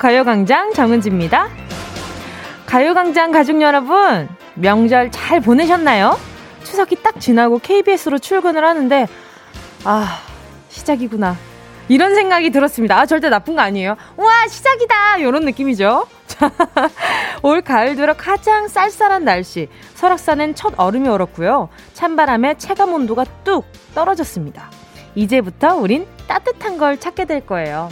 가요광장 정은지입니다. 가요광장 가족 여러분, 명절 잘 보내셨나요? 추석이 딱 지나고 KBS로 출근을 하는데, 아, 시작이구나. 이런 생각이 들었습니다. 아, 절대 나쁜 거 아니에요. 와, 시작이다! 이런 느낌이죠. 올 가을 들어 가장 쌀쌀한 날씨. 설악산엔 첫 얼음이 얼었고요. 찬바람에 체감 온도가 뚝 떨어졌습니다. 이제부터 우린 따뜻한 걸 찾게 될 거예요.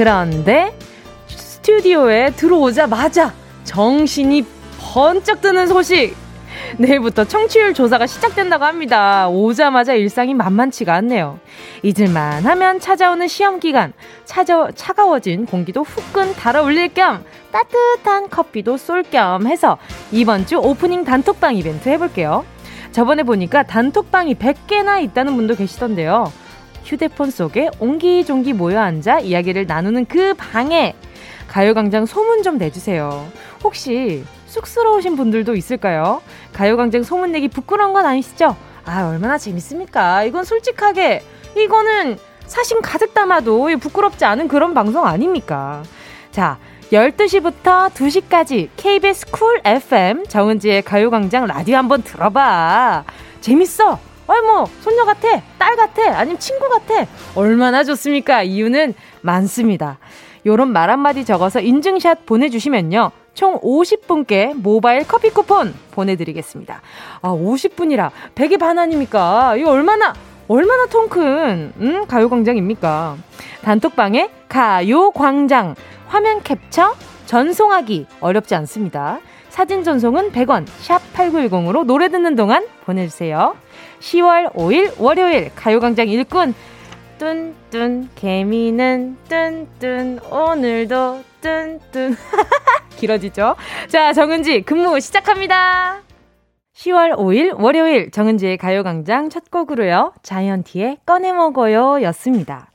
그런데 스튜디오에 들어오자마자 정신이 번쩍 드는 소식. 내일부터 청취율 조사가 시작된다고 합니다. 오자마자 일상이 만만치가 않네요. 잊을만 하면 찾아오는 시험 기간, 차저, 차가워진 공기도 후끈 달아올릴 겸 따뜻한 커피도 쏠 겸 해서 이번 주 오프닝 단톡방 이벤트 해볼게요. 저번에 보니까 단톡방이 100개나 있다는 분도 계시던데요. 휴대폰 속에 옹기종기 모여 앉아 이야기를 나누는 그 방에 가요광장 소문 좀 내주세요. 혹시 쑥스러우신 분들도 있을까요? 가요광장 소문 내기 부끄러운 건 아니시죠? 아, 얼마나 재밌습니까? 이건 솔직하게, 이거는 사심 가득 담아도 부끄럽지 않은 그런 방송 아닙니까? 자, 12시부터 2시까지 KBS Cool FM 정은지의 가요광장 라디오 한번 들어봐. 재밌어! 아이 뭐 손녀 같아? 딸 같아? 아니면 친구 같아? 얼마나 좋습니까? 이유는 많습니다. 요런 말 한마디 적어서 인증샷 보내주시면요. 총 50분께 모바일 커피 쿠폰 보내드리겠습니다. 아 50분이라 100의 반 아닙니까? 이거 얼마나 얼마나 통큰 음, 가요광장입니까? 단톡방에 가요광장 화면 캡처 전송하기 어렵지 않습니다. 사진 전송은 100원 샵 8910으로 노래 듣는 동안 보내주세요 10월 5일 월요일 가요광장 일꾼 뚠뚠 개미는 뚠뚠 오늘도 뚠뚠 길어지죠? 자 정은지 근무 시작합니다. 10월 5일 월요일 정은지의 가요광장 첫 곡으로요. 자이언티의 꺼내 먹어요 였습니다.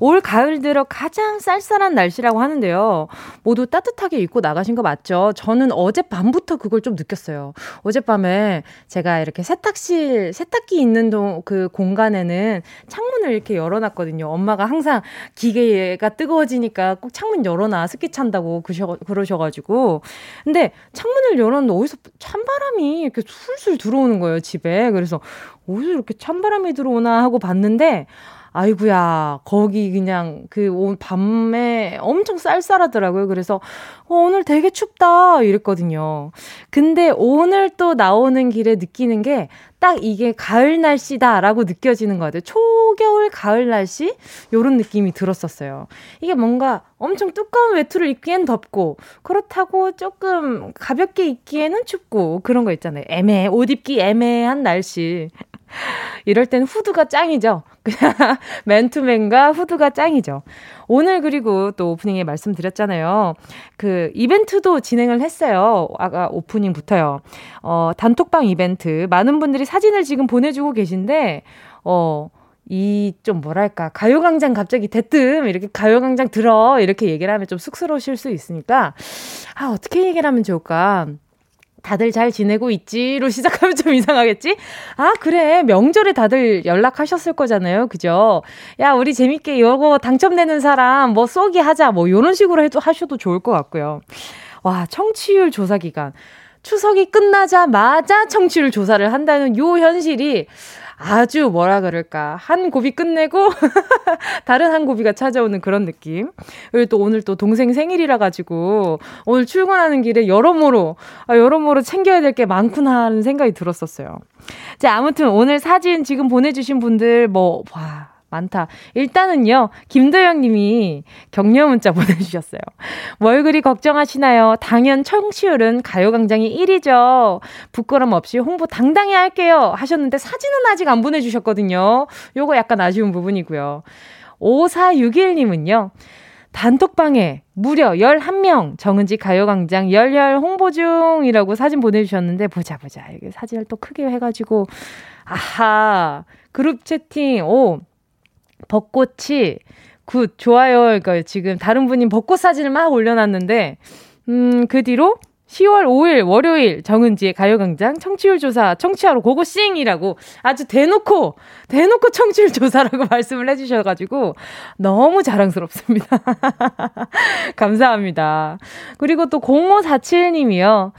올 가을 들어 가장 쌀쌀한 날씨라고 하는데요. 모두 따뜻하게 입고 나가신 거 맞죠? 저는 어젯밤부터 그걸 좀 느꼈어요. 어젯밤에 제가 이렇게 세탁실, 세탁기 있는 동, 그 공간에는 창문을 이렇게 열어놨거든요. 엄마가 항상 기계가 뜨거워지니까 꼭 창문 열어놔. 습기 찬다고 그러셔가지고. 근데 창문을 열었는데 어디서 찬바람이 이렇게 술술 들어오는 거예요, 집에. 그래서 어디서 이렇게 찬바람이 들어오나 하고 봤는데, 아이구야, 거기 그냥 그 밤에 엄청 쌀쌀하더라고요. 그래서 어, 오늘 되게 춥다 이랬거든요. 근데 오늘 또 나오는 길에 느끼는 게 딱 이게 가을 날씨다라고 느껴지는 것 같아요. 초겨울 가을 날씨? 요런 느낌이 들었었어요. 이게 뭔가 엄청 두꺼운 외투를 입기엔 덥고 그렇다고 조금 가볍게 입기에는 춥고 그런 거 있잖아요. 애매해. 옷 입기 애매한 날씨. 이럴 땐 후드가 짱이죠. 그냥 맨투맨과 후드가 짱이죠. 오늘 그리고 또 오프닝에 말씀드렸잖아요. 그 이벤트도 진행을 했어요. 아까 오프닝부터요. 어, 단톡방 이벤트. 많은 분들이 사진을 지금 보내주고 계신데, 어, 이 좀 뭐랄까 가요광장 갑자기 대뜸 이렇게 가요광장 들어 이렇게 얘기를 하면 좀 쑥스러우실 수 있으니까 아 어떻게 얘기를 하면 좋을까 다들 잘 지내고 있지로 시작하면 좀 이상하겠지? 아, 그래. 명절에 다들 연락하셨을 거잖아요. 그죠? 야, 우리 재밌게 이거 당첨되는 사람 뭐 쏘기 하자. 뭐 요런 식으로 해도 하셔도 좋을 것 같고요. 와, 청취율 조사 기간. 추석이 끝나자마자 청취율 조사를 한다는 요 현실이 아주 뭐라 그럴까. 한 고비 끝내고 다른 한 고비가 찾아오는 그런 느낌. 그리고 또 오늘 또 동생 생일이라 가지고 오늘 출근하는 길에 여러모로, 아, 여러모로 챙겨야 될 게 많구나 하는 생각이 들었었어요. 자, 아무튼 오늘 사진 지금 보내주신 분들 뭐, 와. 많다. 일단은요, 김도영 님이 격려 문자 보내주셨어요. 뭘 그리 걱정하시나요? 당연 청취율은 가요광장이 1위죠. 부끄럼 없이 홍보 당당히 할게요. 하셨는데 사진은 아직 안 보내주셨거든요. 요거 약간 아쉬운 부분이고요. 5461님은요, 단톡방에 무려 11명 정은지 가요광장 열혈 홍보 중이라고 사진 보내주셨는데, 보자, 보자. 이게 사진을 또 크게 해가지고, 아하, 그룹 채팅, 오, 벚꽃이 good 좋아요. 그러니까 지금 다른 분이 벚꽃 사진을 막 올려놨는데 음 그 뒤로 10월 5일 월요일 정은지의 가요광장 청취율 조사 청취하러 고고싱이라고 아주 대놓고 대놓고 청취율 조사라고 말씀을 해주셔가지고 너무 자랑스럽습니다. 감사합니다. 그리고 또 0547님이요.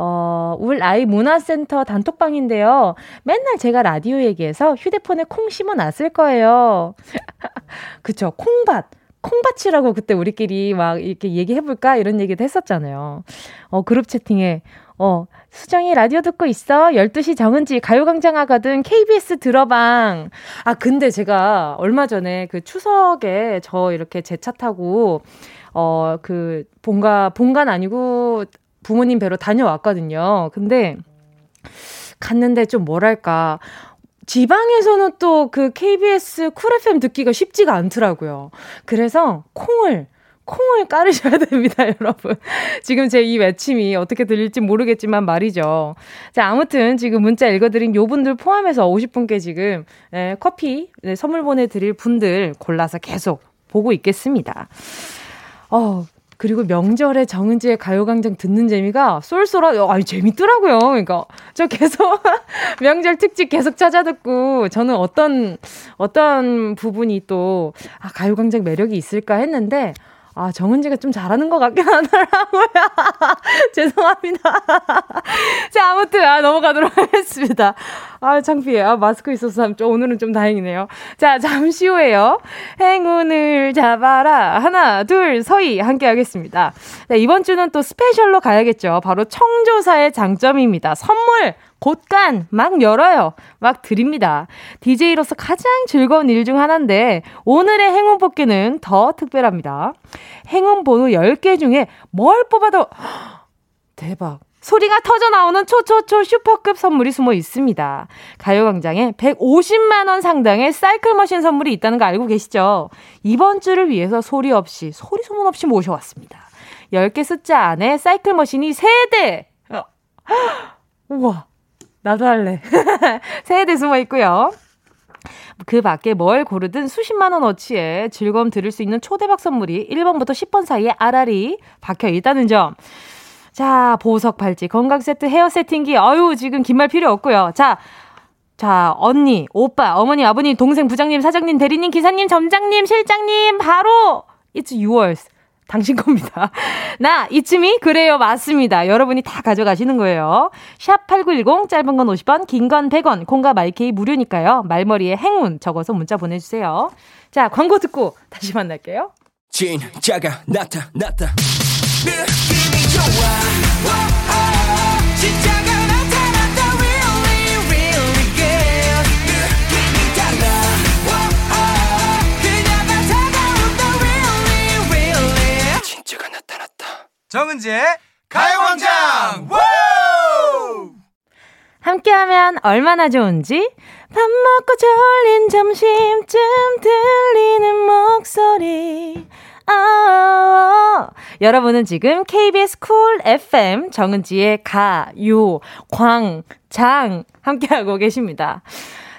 어, 울 아이 문화센터 단톡방인데요. 맨날 제가 라디오 얘기해서 휴대폰에 콩 심어 놨을 거예요. 그쵸. 콩밭. 콩밭이라고 그때 우리끼리 막 이렇게 얘기해볼까? 이런 얘기도 했었잖아요. 어, 그룹 채팅에, 어, 수정이 라디오 듣고 있어? 12시 정은지 가요광장 하거든 KBS 들어방. 아, 근데 제가 얼마 전에 그 추석에 저 이렇게 제 차 타고, 어, 그, 본가, 본관 아니고 부모님 뵈러 다녀왔거든요. 근데 갔는데 좀 뭐랄까. 지방에서는 또 그 KBS 쿨 FM 듣기가 쉽지가 않더라고요. 그래서 콩을 콩을 깔으셔야 됩니다, 여러분. 지금 제 이 외침이 어떻게 들릴지 모르겠지만 말이죠. 자, 아무튼 지금 문자 읽어드린 요 분들 포함해서 50분께 지금 예, 커피 네, 선물 보내드릴 분들 골라서 계속 보고 있겠습니다. 어, 그리고 명절에 정은지의 가요광장 듣는 재미가 쏠쏠하, 아니, 재밌더라고요. 그러니까. 저 계속 명절 특집 계속 찾아 듣고 저는 어떤, 어떤 부분이 또, 아, 가요광장 매력이 있을까 했는데, 아, 정은지가 좀 잘하는 것 같긴 하더라고요. 죄송합니다. 자, 아무튼, 아, 넘어가도록 하겠습니다. 아, 창피해. 아, 마스크 있어서 좀, 오늘은 좀 다행이네요. 자, 잠시 후에요. 행운을 잡아라. 하나, 둘, 서희. 함께 하겠습니다. 자, 이번 주는 또 스페셜로 가야겠죠. 바로 청조사의 장점입니다. 선물! 곧간 막 열어요. 막 드립니다. DJ로서 가장 즐거운 일 중 하나인데 오늘의 행운 뽑기는 더 특별합니다. 행운 번호 10개 중에 뭘 뽑아도 대박. 소리가 터져 나오는 초초초 슈퍼급 선물이 숨어 있습니다. 가요광장에 150만원 상당의 사이클 머신 선물이 있다는 거 알고 계시죠? 이번 주를 위해서 소리 없이, 소리 소문 없이 모셔왔습니다. 10개 숫자 안에 사이클 머신이 3대! 우와. 나도 할래. 세대 숨어 있고요. 그 밖에 뭘 고르든 수십만 원어치의 즐거움 들을 수 있는 초대박 선물이 1번부터 10번 사이에 아라리 박혀 있다는 점. 자, 보석 팔찌, 건강 세트, 헤어 세팅기. 어유 지금 긴 말 필요 없고요. 자, 자, 언니, 오빠, 어머니, 아버님, 동생, 부장님, 사장님, 대리님, 기사님, 점장님, 실장님, 바로 it's yours. 당신 겁니다. 나, 이쯤이 그래요. 맞습니다. 여러분이 다 가져가시는 거예요. 샵 8910, 짧은 건 50원, 긴 건 100원, 콩과 마이케이 무료니까요. 말머리에 행운 적어서 문자 보내주세요. 자, 광고 듣고 다시 만날게요. 진짜가 나타났다. 느낌이 좋아. 정은지의 가요광장! 함께하면 얼마나 좋은지? 밥 먹고 졸린 점심쯤 들리는 목소리. 아, 여러분은 지금 KBS 쿨 FM 정은지의 가요 광장 함께하고 계십니다.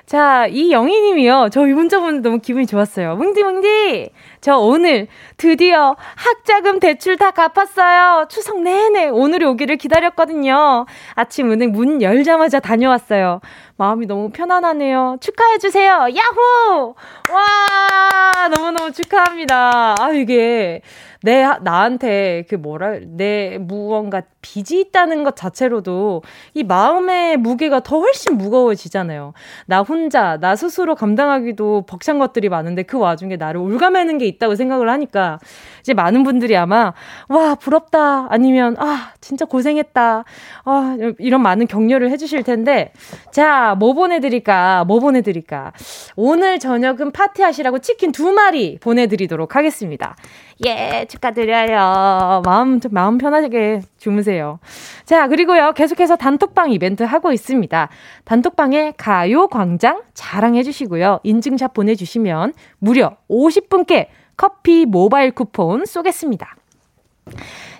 자, 이 영희님이요. 저 이 문자 보는데 너무 기분이 좋았어요. 뭉디뭉디! 저 오늘 드디어 학자금 대출 다 갚았어요. 추석 내내 오늘이 오기를 기다렸거든요. 아침 은행 문 열자마자 다녀왔어요. 마음이 너무 편안하네요. 축하해주세요. 야호! 와! 너무너무 축하합니다. 아, 이게 내, 나한테 그 뭐라, 내 무언가 빚이 있다는 것 자체로도 이 마음의 무게가 더 훨씬 무거워지잖아요. 나 혼자, 나 스스로 감당하기도 벅찬 것들이 많은데 그 와중에 나를 울가매는 게 있다고 생각을 하니까 이제 많은 분들이 아마, 와, 부럽다. 아니면, 아, 진짜 고생했다. 아, 이런 많은 격려를 해주실 텐데, 자, 뭐 보내드릴까? 뭐 보내드릴까? 오늘 저녁은 파티하시라고 치킨 두 마리 보내드리도록 하겠습니다. 예, 축하드려요. 마음, 마음 편하게 주무세요. 자, 그리고요, 계속해서 단톡방 이벤트 하고 있습니다. 단톡방에 가요광장 자랑해주시고요. 인증샷 보내주시면 무려 50분께 커피 모바일 쿠폰 쏘겠습니다.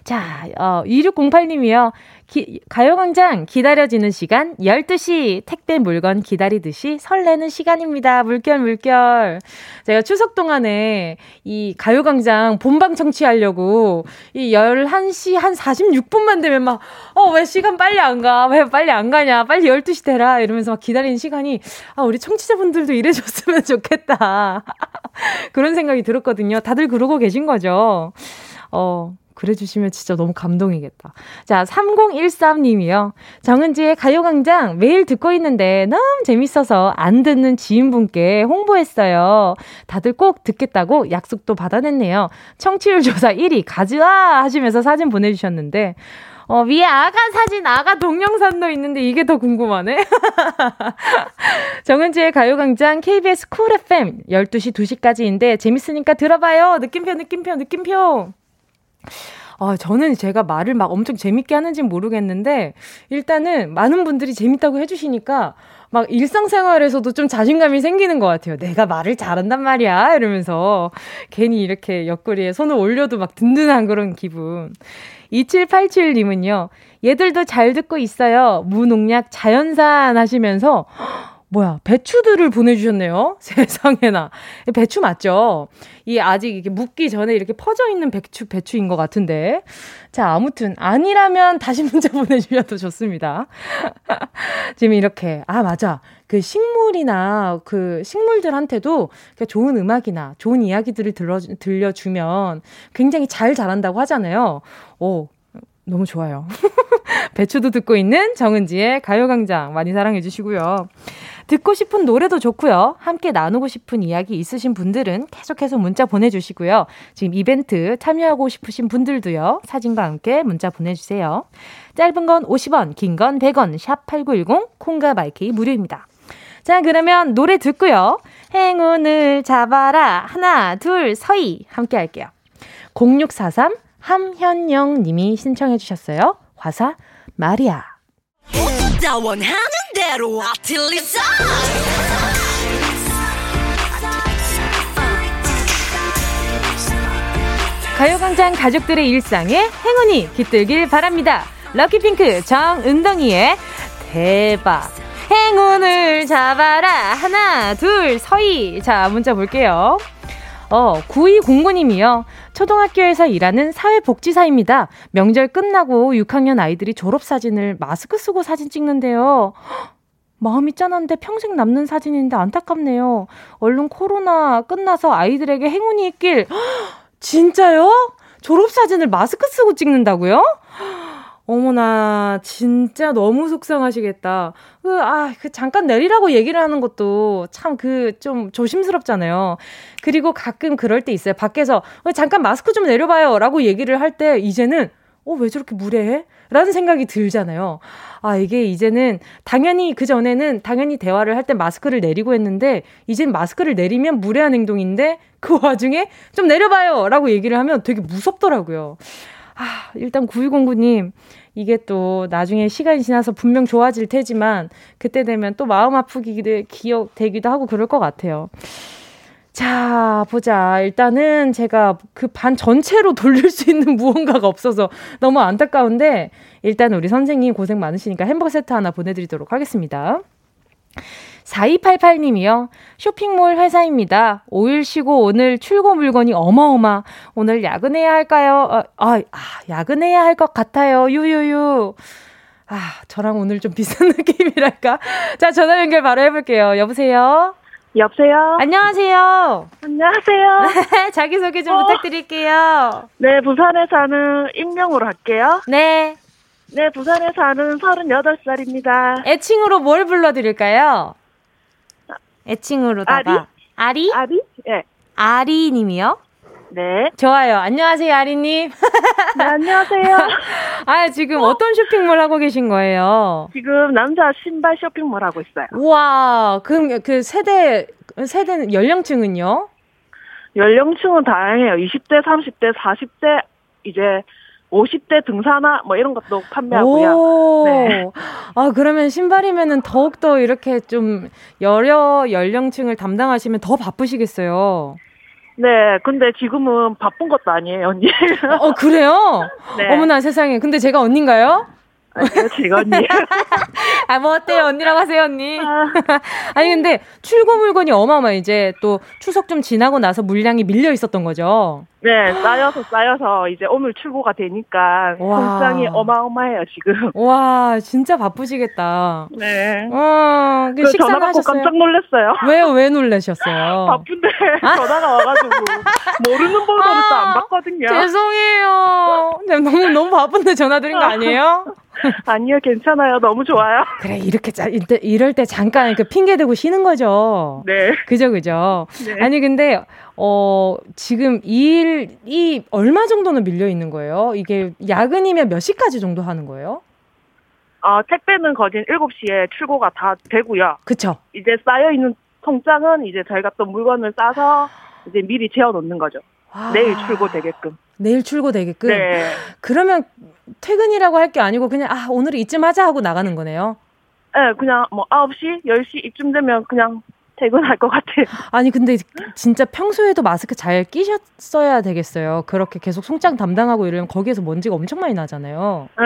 자, 어, 2608님이요. 기, 가요광장 기다려지는 시간 12시 택배 물건 기다리듯이 설레는 시간입니다. 물결 물결. 제가 추석 동안에 이 가요광장 본방 청취하려고 이 11시 한 46분만 되면 막 어 왜 시간 빨리 안 가? 왜 빨리 안 가냐? 빨리 12시 되라 이러면서 막 기다리는 시간이 아 우리 청취자분들도 이래줬으면 좋겠다. 그런 생각이 들었거든요. 다들 그러고 계신 거죠. 어, 그래 주시면 진짜 너무 감동이겠다. 자, 3013님이요. 정은지의 가요광장 매일 듣고 있는데 너무 재밌어서 안 듣는 지인분께 홍보했어요. 다들 꼭 듣겠다고 약속도 받아냈네요. 청취율 조사 1위 가즈아 하시면서 사진 보내주셨는데, 어, 위에 아가 사진, 아가 동영상도 있는데 이게 더 궁금하네. 정은지의 가요광장 KBS 쿨 FM 12시 2시까지인데 재밌으니까 들어봐요. 느낌표, 느낌표, 느낌표. 아, 저는 제가 말을 막 엄청 재밌게 하는지는 모르겠는데, 일단은 많은 분들이 재밌다고 해주시니까, 막 일상생활에서도 좀 자신감이 생기는 것 같아요. 내가 말을 잘한단 말이야. 이러면서 괜히 이렇게 옆구리에 손을 올려도 막 든든한 그런 기분. 2787님은요, 얘들도 잘 듣고 있어요. 무농약 자연산 하시면서, 뭐야, 배추들을 보내주셨네요. 세상에나. 배추 맞죠? 이 아직 이렇게 묵기 전에 이렇게 퍼져 있는 배추, 배추인 것 같은데. 자, 아무튼, 아니라면 다시 문자 보내주셔도 좋습니다. 지금 이렇게, 아, 맞아. 그 식물이나 그 식물들한테도 좋은 음악이나 좋은 이야기들을 들려, 들려주면 굉장히 잘 자란다고 하잖아요. 오, 너무 좋아요. 배추도 듣고 있는 정은지의 가요광장 많이 사랑해 주시고요. 듣고 싶은 노래도 좋고요. 함께 나누고 싶은 이야기 있으신 분들은 계속해서 문자 보내주시고요. 지금 이벤트 참여하고 싶으신 분들도요. 사진과 함께 문자 보내주세요. 짧은 건 50원, 긴 건 100원, 샵 8910, 콩과 마이케이 무료입니다. 자, 그러면 노래 듣고요. 행운을 잡아라. 하나, 둘, 서희. 함께 할게요. 0643 함현영 님이 신청해 주셨어요. 화사 마리아. 대로 아틀리사 가요광장 가족들의 일상에 행운이 깃들길 바랍니다. 럭키핑크 정은덩이의 대박 행운을 잡아라 하나 둘 서희 자 문자 볼게요. 어, 9209님이요. 초등학교에서 일하는 사회복지사입니다. 명절 끝나고 6학년 아이들이 졸업사진을 마스크 쓰고 사진 찍는데요. 마음이 짠한데 평생 남는 사진인데 안타깝네요. 얼른 코로나 끝나서 아이들에게 행운이 있길. 진짜요? 졸업사진을 마스크 쓰고 찍는다고요? 어머나, 진짜 너무 속상하시겠다. 그, 아, 그, 잠깐 내리라고 얘기를 하는 것도 참 그, 좀 조심스럽잖아요. 그리고 가끔 그럴 때 있어요. 밖에서, 어, 잠깐 마스크 좀 내려봐요. 라고 얘기를 할 때, 이제는, 어, 왜 저렇게 무례해? 라는 생각이 들잖아요. 아, 이게 이제는, 당연히, 그 전에는 당연히 대화를 할 때 마스크를 내리고 했는데, 이젠 마스크를 내리면 무례한 행동인데, 그 와중에 좀 내려봐요! 라고 얘기를 하면 되게 무섭더라고요. 아, 일단 9209님, 이게 또 나중에 시간이 지나서 분명 좋아질 테지만 그때 되면 또 마음 아프기도 기억되기도 하고 그럴 것 같아요. 자, 보자. 일단은 제가 그 반 전체로 돌릴 수 있는 무언가가 없어서 너무 안타까운데 일단 우리 선생님 고생 많으시니까 햄버거 세트 하나 보내드리도록 하겠습니다. 4288님이요. 쇼핑몰 회사입니다. 5일 쉬고 오늘 출고 물건이 어마어마. 오늘 야근해야 할까요? 아, 아, 아 야근해야 할 것 같아요. 유유유. 아, 저랑 오늘 좀 비슷한 느낌이랄까? 자, 전화 연결 바로 해볼게요. 여보세요? 여보세요? 안녕하세요. 안녕하세요. 자기소개 좀 어. 부탁드릴게요. 네, 부산에 사는 임명으로 할게요. 네. 네, 부산에 사는 38살입니다. 애칭으로 뭘 불러드릴까요? 애칭으로다가 아리? 아리? 예. 네. 아리 님이요? 네. 좋아요. 안녕하세요, 아리님. 네, 안녕하세요. 아, 지금 어? 떤 쇼핑몰 하고 계신 거예요? 지금 남자 신발 쇼핑몰 하고 있어요. 우와, 그럼 그 세대, 세대 연령층은요? 연령층은 다양해요. 20대, 30대, 40대, 이제 50대 등산화 뭐 이런 것도 판매하고요. 네. 아 그러면 신발이면은 더욱 더 이렇게 좀 여러 연령층을 담당하시면 더 바쁘시겠어요. 네, 근데 지금은 바쁜 것도 아니에요, 언니. 어, 그래요? 네. 어머나 세상에. 근데 제가 언니인가요? 아니요, 제가 언니. 아, 뭐 어때요? 언니라고 하세요, 언니. 아. 아니, 근데 출고 물건이 어마어마 이제 또 추석 좀 지나고 나서 물량이 밀려 있었던 거죠? 네, 쌓여서 쌓여서 이제 오늘 출고가 되니까 공장이 어마어마해요, 지금. 와, 진짜 바쁘시겠다. 네. 어, 그 식사 전화 받고 깜짝 놀랐어요. 왜요? 왜 놀라셨어요? 바쁜데 아? 전화가 와가지고 모르는 번호를 아, 또안 받거든요. 죄송해요. 네, 너무 너무 바쁜데 전화 드린 거 아니에요? 아니요, 괜찮아요. 너무 좋아요. 그래, 이렇게 짜, 이때, 이럴 때 잠깐 그 핑계 대고 쉬는 거죠. 네. 그죠, 그죠. 네. 아니, 근데, 어, 지금 일이 얼마 정도는 밀려 있는 거예요? 이게 야근이면 몇 시까지 정도 하는 거예요? 아, 택배는 거진 7시에 출고가 다 되고요. 그쵸. 이제 쌓여있는 통장은 이제 저희가 또 물건을 싸서 이제 미리 재워 놓는 거죠. 아, 내일 출고되게끔. 내일 출고되게끔? 네. 그러면 퇴근이라고 할 게 아니고 그냥 아 오늘 이쯤 하자 하고 나가는 거네요. 네, 그냥 뭐 9시, 10시 이쯤 되면 그냥 퇴근할 것 같아요. 아니 근데 진짜 평소에도 마스크 잘 끼셨어야 되겠어요. 그렇게 계속 송장 담당하고 이러면 거기에서 먼지가 엄청 많이 나잖아요. 네,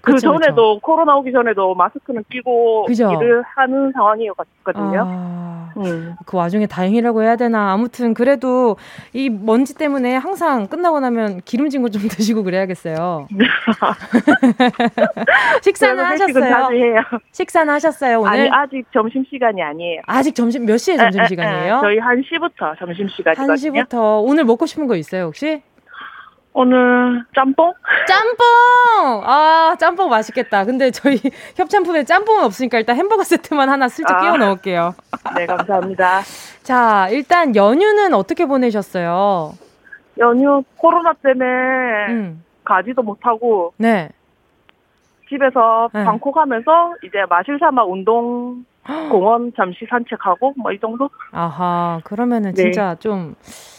그 그쵸, 전에도 그쵸. 코로나 오기 전에도 마스크는 끼고 그죠? 일을 하는 상황이었거든요. 아, 음. 그 와중에 다행이라고 해야 되나. 아무튼 그래도 이 먼지 때문에 항상 끝나고 나면 기름진 거 좀 드시고 그래야겠어요. 식사는 하셨어요? 식사는 하셨어요 오늘? 아니 아직 점심 시간이 아니에요. 아직 점심 몇 시에 점심시간이에요? 저희 1시부터 점심시간이거든요. 1시부터. 오늘 먹고 싶은 거 있어요, 혹시? 오늘 짬뽕? 짬뽕! 아, 짬뽕 맛있겠다. 근데 저희 협찬품에 짬뽕은 없으니까 일단 햄버거 세트만 하나 슬쩍 아. 끼워 넣을게요. 네, 감사합니다. 자, 일단 연휴는 어떻게 보내셨어요? 연휴 코로나 때문에 음. 가지도 못하고 네. 집에서 네. 방콕 하면서 이제 마실사막 운동 공원 잠시 산책하고 뭐 이 정도? 아하 그러면은 네. 진짜 좀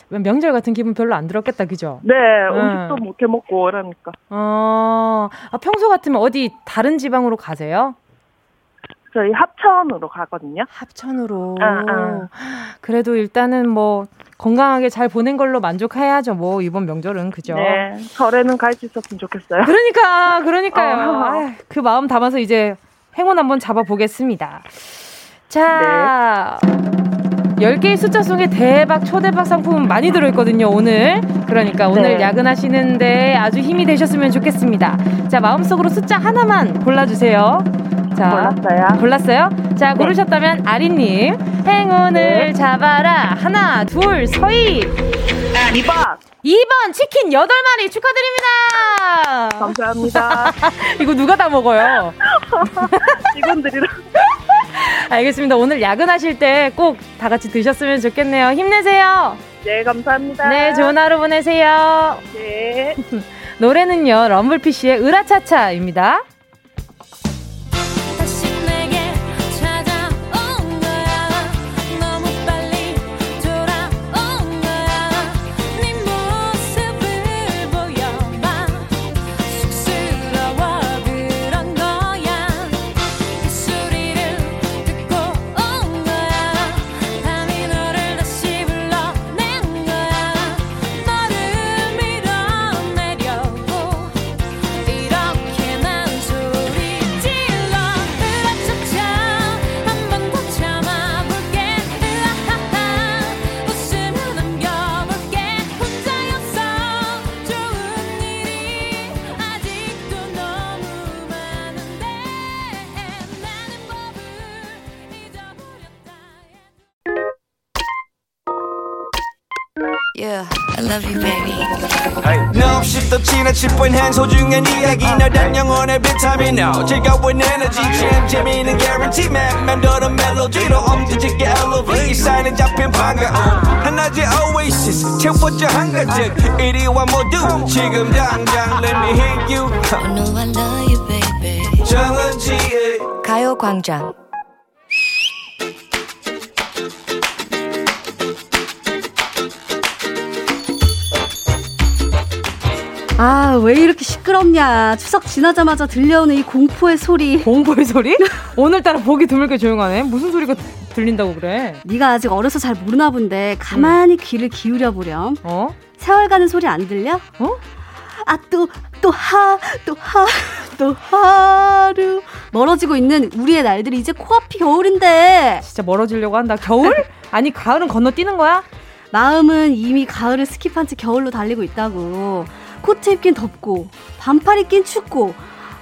명절 같은 기분 별로 안 들었겠다 그죠? 네, 네. 음식도 못해 먹고 이러니까. 어, 아, 평소 같으면 어디 다른 지방으로 가세요? 저희 합천으로 가거든요. 합천으로. 아, 아. 그래도 일단은 뭐 건강하게 잘 보낸 걸로 만족해야죠. 뭐 이번 명절은 그죠? 네, 설에는 갈 수 있었으면 좋겠어요. 그러니까, 그러니까요. 어. 아, 그 마음 담아서 이제 행운 한번 잡아보겠습니다. 자. 네. 10개의 숫자 속에 대박, 초대박 상품 많이 들어있거든요, 오늘. 그러니까 오늘 네. 야근하시는데 아주 힘이 되셨으면 좋겠습니다. 자, 마음속으로 숫자 하나만 골라주세요. 자, 골랐어요. 골랐어요? 자, 네. 고르셨다면 아리님, 행운을 네. 잡아라. 하나, 둘, 서희. 2번. 2번 치킨 8마리 축하드립니다. 감사합니다. 이거 누가 다 먹어요? 직원들이랑. 알겠습니다. 오늘 야근하실 때 꼭 다 같이 드셨으면 좋겠네요. 힘내세요. 네, 감사합니다. 네, 좋은 하루 보내세요. 네. 노래는요, 럼블피쉬의 으라차차입니다. Love you, baby. No, 없이 또 지나칠 뻔한 소중한 이야기. 너란 영혼의 비타민. No 즐거운 에너지. 참 재미있는 guarantee man 맘대로 멜로디로 엄지짓게 elevate. 사인에 잡힌 반가움. 하나의 oasis. 채워져 한가득. 이리와 모두 지금 당장 let me hit you. I know I love you, baby. 정은지의 가요광장 아, 왜 이렇게 시끄럽냐. 추석 지나자마자 들려오는 이 공포의 소리. 공포의 소리? 오늘따라 보기 드물게 조용하네. 무슨 소리가 들린다고 그래? 네가 아직 어려서 잘 모르나 본데 가만히 응. 귀를 기울여 보렴. 어? 세월 가는 소리 안 들려? 어? 아, 또, 또 하, 또 하, 또 하루. 멀어지고 있는 우리의 날들이 이제 코앞이 겨울인데. 진짜 멀어지려고 한다. 겨울? 아니, 가을은 건너뛰는 거야? 마음은 이미 가을을 skip한 채 겨울로 달리고 있다고. 코트 입긴 덥고, 반팔 입긴 춥고,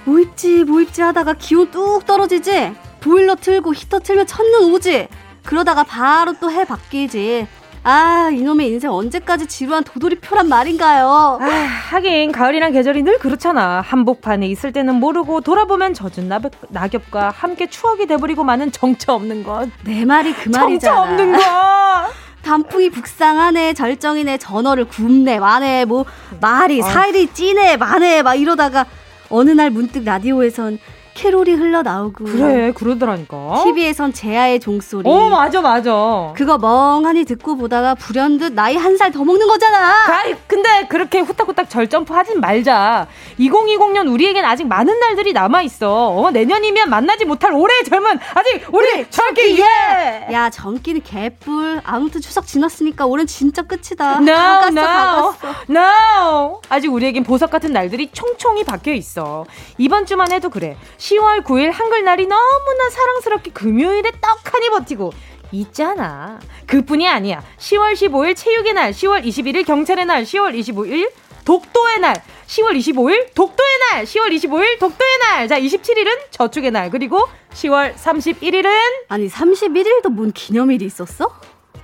뭐 입지, 뭐 입지 하다가 기온 뚝 떨어지지? 보일러 틀고 히터 틀면 첫눈 오지? 그러다가 바로 또 해 바뀌지. 아, 이놈의 인생 언제까지 지루한 도돌이표란 말인가요? 아, 하긴 가을이란 계절이 늘 그렇잖아. 한복판에 있을 때는 모르고 돌아보면 젖은 낙엽, 낙엽과 함께 추억이 돼버리고 마는 정처 없는 것. 내 말이 그 말이잖아. 정처 없는 것. 단풍이 북상하네, 절정이네, 전어를 굽네, 마네, 뭐 말이 어. 살이 찌네, 마네, 막 이러다가 어느 날 문득 라디오에선 캐롤이 흘러나오고. 그래 그러더라니까. TV에선 제아의 종소리. 어 맞아 맞아. 그거 멍하니 듣고 보다가 불현듯 나이 한 살 더 먹는 거잖아. 아이 근데 그렇게 후딱후딱 절점프 하진 말자. 2020년 우리에겐 아직 많은 날들이 남아있어. 어, 내년이면 만나지 못할 올해의 젊은 아직 우리 젊기 예! 야 젊기는 개뿔. 아무튼 추석 지났으니까 올해는 진짜 끝이다. No, 다 갔어 no, 다 갔어. No. 아직 우리에겐 보석 같은 날들이 총총이 박혀 있어. 이번 주만 해도 그래 10월 9일 한글날이 너무나 사랑스럽게 금요일에 떡하니 버티고 있잖아. 그뿐이 아니야. 10월 15일 체육의 날, 10월 21일 경찰의 날, 10월 25일 독도의 날, 10월 25일 독도의 날, 10월 25일 독도의 날. 자, 27일은 저축의 날. 그리고 10월 31일은 아니 31일도 뭔 기념일이 있었어?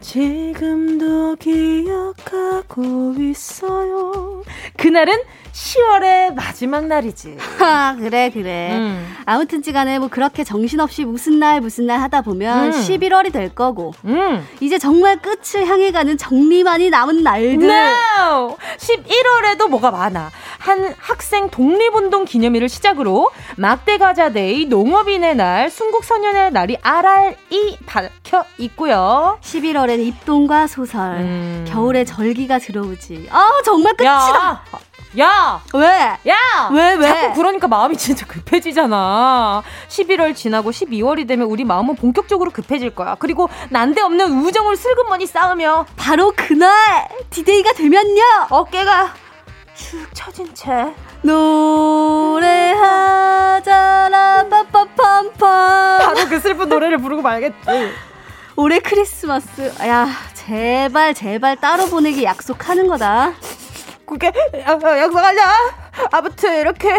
지금도 기억하고 있어요. 그날은 10월의 마지막 날이지. 아, 그래, 그래. 음. 아무튼 지간에 뭐 그렇게 정신없이 무슨 날, 무슨 날 하다 보면 음. 11월이 될 거고. 음. 이제 정말 끝을 향해 가는 정리만이 남은 날들. No! 11월에도 뭐가 많아. 한 학생 독립운동 기념일을 시작으로 막대과자데이, 농업인의 날, 순국선열의 날이 알알이 박혀 있고요. 11월 엔 입동과 소설, 음. 겨울의 절기가 들어오지. 아 정말 끝이다. 야. 야! 왜? 야! 왜, 왜? 자꾸 그러니까 마음이 진짜 급해지잖아. 11월 지나고 12월이 되면 우리 마음은 본격적으로 급해질 거야. 그리고 난데없는 우정을 슬그머니 쌓으며. 바로 그날! 디데이가 되면요! 어깨가 축 처진 채. 노래하자라, 빠빠팜팜. 바로 그 슬픈 노래를 부르고 말겠지. 올해 크리스마스. 야, 제발, 제발 따로 보내기 약속하는 거다. 그게 약속하자. 아무튼 이렇게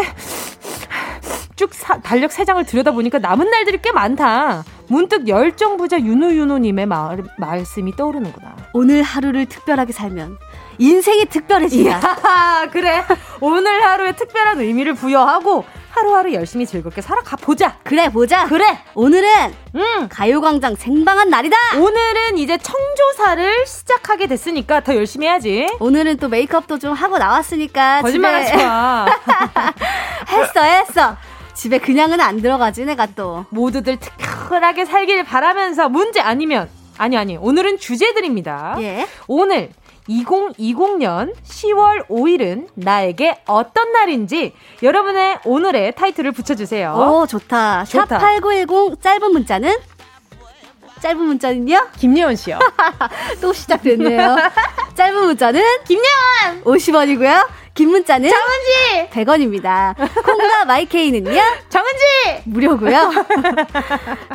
쭉 사, 달력 세 장을 들여다보니까 남은 날들이 꽤 많다. 문득 열정부자 윤우윤우님의 말, 말씀이 떠오르는구나. 오늘 하루를 특별하게 살면 인생이 특별해진다. 그래. 오늘 하루에 특별한 의미를 부여하고 하루하루 열심히 즐겁게 살아가 보자. 그래 보자. 그래. 오늘은 음. 가요광장 생방한 날이다. 오늘은 이제 청조사를 시작하게 됐으니까 더 열심히 해야지. 오늘은 또 메이크업도 좀 하고 나왔으니까 거짓말하지 마. 했어 했어. 집에 그냥은 안 들어가지 내가 또. 모두들 특별하게 살길 바라면서 문제 아니면 아니 아니 오늘은 주제들입니다. 예. 오늘 2020년 10월 5일은 나에게 어떤 날인지 여러분의 오늘의 타이틀을 붙여주세요. 오, 좋다. 좋다. 샵8910 짧은 문자는? 짧은 문자는요? 김예원 씨요. 또 시작됐네요. 짧은 문자는? 김예원! 50원이고요. 긴 문자는 정은지 100원입니다. 콩과 마이케이는요? 정은지 무료고요.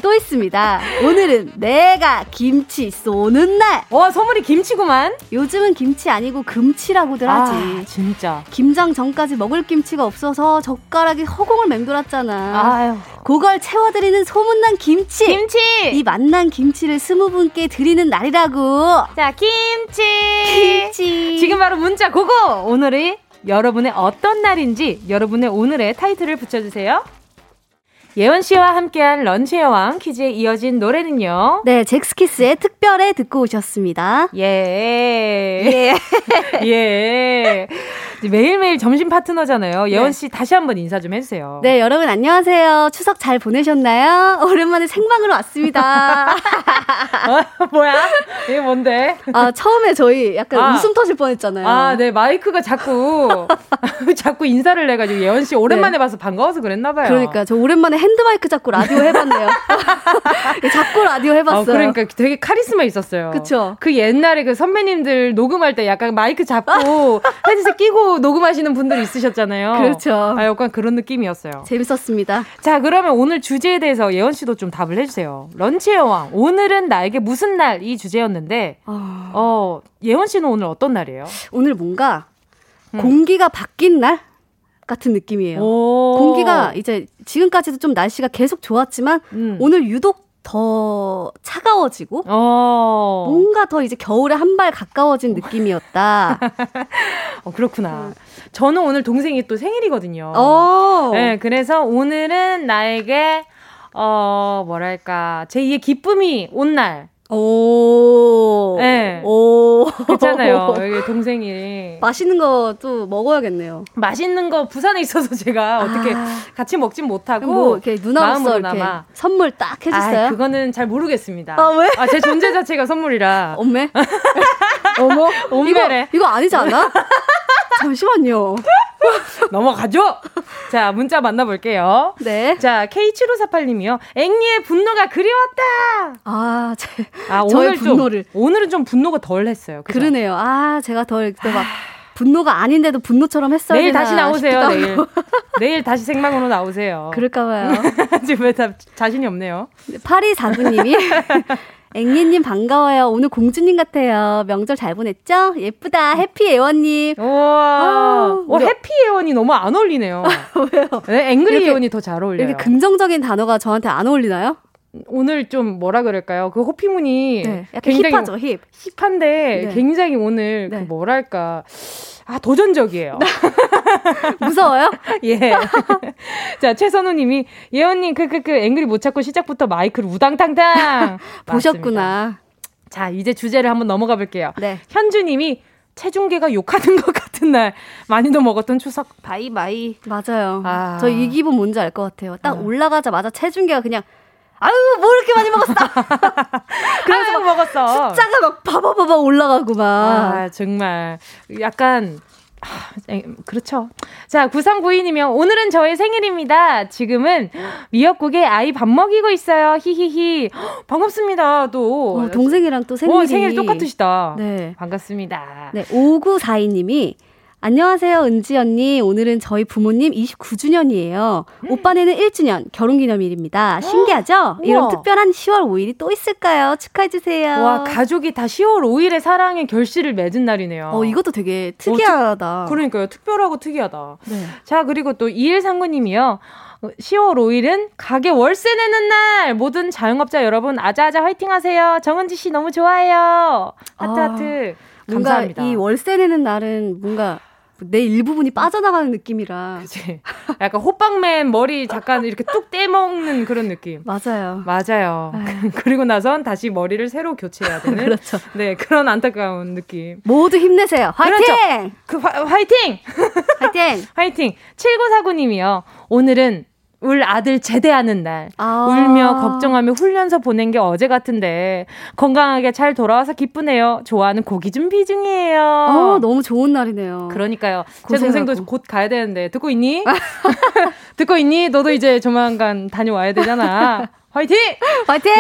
또 있습니다. 오늘은 내가 김치 쏘는 날. 와 선물이 김치구만. 요즘은 김치 아니고 금치라고들 하지. 아, 진짜. 김장 전까지 먹을 김치가 없어서 젓가락이 허공을 맹돌았잖아. 아유. 그걸 채워드리는 소문난 김치. 김치. 이 맛난 김치를 스무 분께 드리는 날이라고. 자 김치. 김치. 지금 바로 문자 고고. 오늘의 여러분의 어떤 날인지 여러분의 오늘의 타이틀을 붙여주세요. 예원 씨와 함께한 런치 여왕 퀴즈에 이어진 노래는요. 네, 잭스키스의 특별해 듣고 오셨습니다. 예. 예. 예. 매일매일 점심 파트너잖아요. 예원 씨 다시 한번 인사 좀 해주세요. 네, 여러분 안녕하세요. 추석 잘 보내셨나요? 오랜만에 생방으로 왔습니다. 어, 뭐야? 이게 뭔데? 아, 처음에 저희 약간 아, 웃음 터질 뻔했잖아요. 아, 네, 마이크가 자꾸, 자꾸 인사를 해가지고 예원 씨 오랜만에 네. 봐서 반가워서 그랬나봐요. 그러니까 저 오랜만에 핸드마이크 잡고 라디오 해봤네요. 자꾸 라디오 해봤어요. 어, 그러니까 되게 카리스마 있었어요. 그쵸. 그 옛날에 그 선배님들 녹음할 때 약간 마이크 잡고 헤드셋 끼고 녹음하시는 분들 있으셨잖아요. 그렇죠. 아, 약간 그런 느낌이었어요. 재밌었습니다. 자, 그러면 오늘 주제에 대해서 예원 씨도 좀 답을 해주세요. 런치의 왕. 오늘은 나에게 무슨 날 이 주제였는데, 어... 어, 예원 씨는 오늘 어떤 날이에요? 오늘 뭔가 음. 공기가 바뀐 날? 같은 느낌이에요. 공기가 이제 지금까지도 좀 날씨가 계속 좋았지만 음. 오늘 유독 더 차가워지고 어. 뭔가 더 이제 겨울에 한 발 가까워진 느낌이었다. 어, 그렇구나. 음. 저는 오늘 동생이 또 생일이거든요. 어. 네, 그래서 오늘은 나에게 어 뭐랄까 제2의 기쁨이 온 날. 오. 네. 오. 그렇잖아요. 여기 동생이. 맛있는 것도 먹어야겠네요. 맛있는 거 부산에 있어서 제가 아. 어떻게 같이 먹진 못하고. 뭐, 이렇게 누나로서 이렇게 선물 딱 해줬어요? 아, 그거는 잘 모르겠습니다. 아, 왜? 아, 제 존재 자체가 선물이라. 엄매? 어머? 엄매래. 이거, 이거 아니지 않아? 잠시만요. 넘어가죠? 자, 문자 만나볼게요. 네. 자, K7548님이요. 앵니의 분노가 그리웠다! 아, 제, 아 오늘 분노를. 좀, 오늘은 좀 분노가 덜 했어요. 그죠? 그러네요. 아, 제가 덜, 막. 분노가 아닌데도 분노처럼 했어요. 내일 다시 나오세요. 내일. 내일 다시 생방으로 나오세요. 그럴까봐요. 지금 왜 다 자신이 없네요. 8249님이 앵리님 반가워요. 오늘 공주님 같아요. 명절 잘 보냈죠? 예쁘다. 해피 애원님. 우와. 아, 어, 해피 애원이 너무 안 어울리네요. 왜요? 네, 앵그리 애원이 더 잘 어울려요. 이렇게 긍정적인 단어가 저한테 안 어울리나요? 오늘 좀 뭐라 그럴까요? 그 호피문이 네, 약간 굉장히 힙하죠, 힙. 힙한데 네. 굉장히 오늘 그 네. 그 뭐랄까 아, 도전적이에요. 무서워요? 예. 자, 최선우 님이, 예언님, 그, 그, 그, 앵글이 못 찾고 시작부터 마이크를 우당탕탕. 보셨구나. 자, 이제 주제를 한번 넘어가 볼게요. 네. 현주 님이, 체중계가 욕하는 것 같은 날 많이도 먹었던 추석 바이바이 맞아요. 아. 저이 기분 뭔지 알 것 같아요. 딱 아. 올라가자마자 체중계가 그냥 아유 뭐 이렇게 많이 먹었어. 그래서 막 먹었어. 숫자가 막 바바바바 올라가고 막. 아 정말 약간 아, 그렇죠. 자, 9392이면 오늘은 저의 생일입니다. 지금은 미역국에 아이 밥 먹이고 있어요. 히히히. 반갑습니다. 또. 어, 동생이랑 또 생일이. 어, 생일 똑같으시다. 네. 반갑습니다. 네, 5942님이 안녕하세요, 은지 언니. 오늘은 저희 부모님 29주년이에요. 음. 오빠네는 1주년 결혼기념일입니다. 신기하죠? 이런 특별한 10월 5일이 또 있을까요? 축하해주세요. 와, 가족이 다 10월 5일에 사랑의 결실을 맺은 날이네요. 어, 이것도 되게 특이하다. 어, 특, 그러니까요. 특별하고 특이하다. 네. 자, 그리고 또 2139님이요. 10월 5일은 가게 월세 내는 날! 모든 자영업자 여러분, 아자아자 화이팅 하세요. 정은지 씨 너무 좋아요. 하트, 아, 하트. 감사합니다. 이 월세 내는 날은 뭔가 내 일부분이 빠져나가는 느낌이라. 그치. 약간 호빵맨 머리 잠깐 이렇게 뚝 떼먹는 그런 느낌. 맞아요. 맞아요. 그리고 나선 다시 머리를 새로 교체해야 되는. 그렇죠. 네, 그런 안타까운 느낌. 모두 힘내세요. 화이팅! 그렇죠. 그 화, 화이팅! 화이팅! 화이팅! 7949님이요. 오늘은 울 아들 제대하는 날 아~ 울며 걱정하며 훈련소 보낸 게 어제 같은데 건강하게 잘 돌아와서 기쁘네요. 좋아하는 고기 준비 중이에요. 어, 너무 좋은 날이네요. 그러니까요. 고생하고. 제 동생도 곧 가야 되는데 듣고 있니? 듣고 있니? 너도 이제 조만간 다녀와야 되잖아. 화이팅! 화이팅!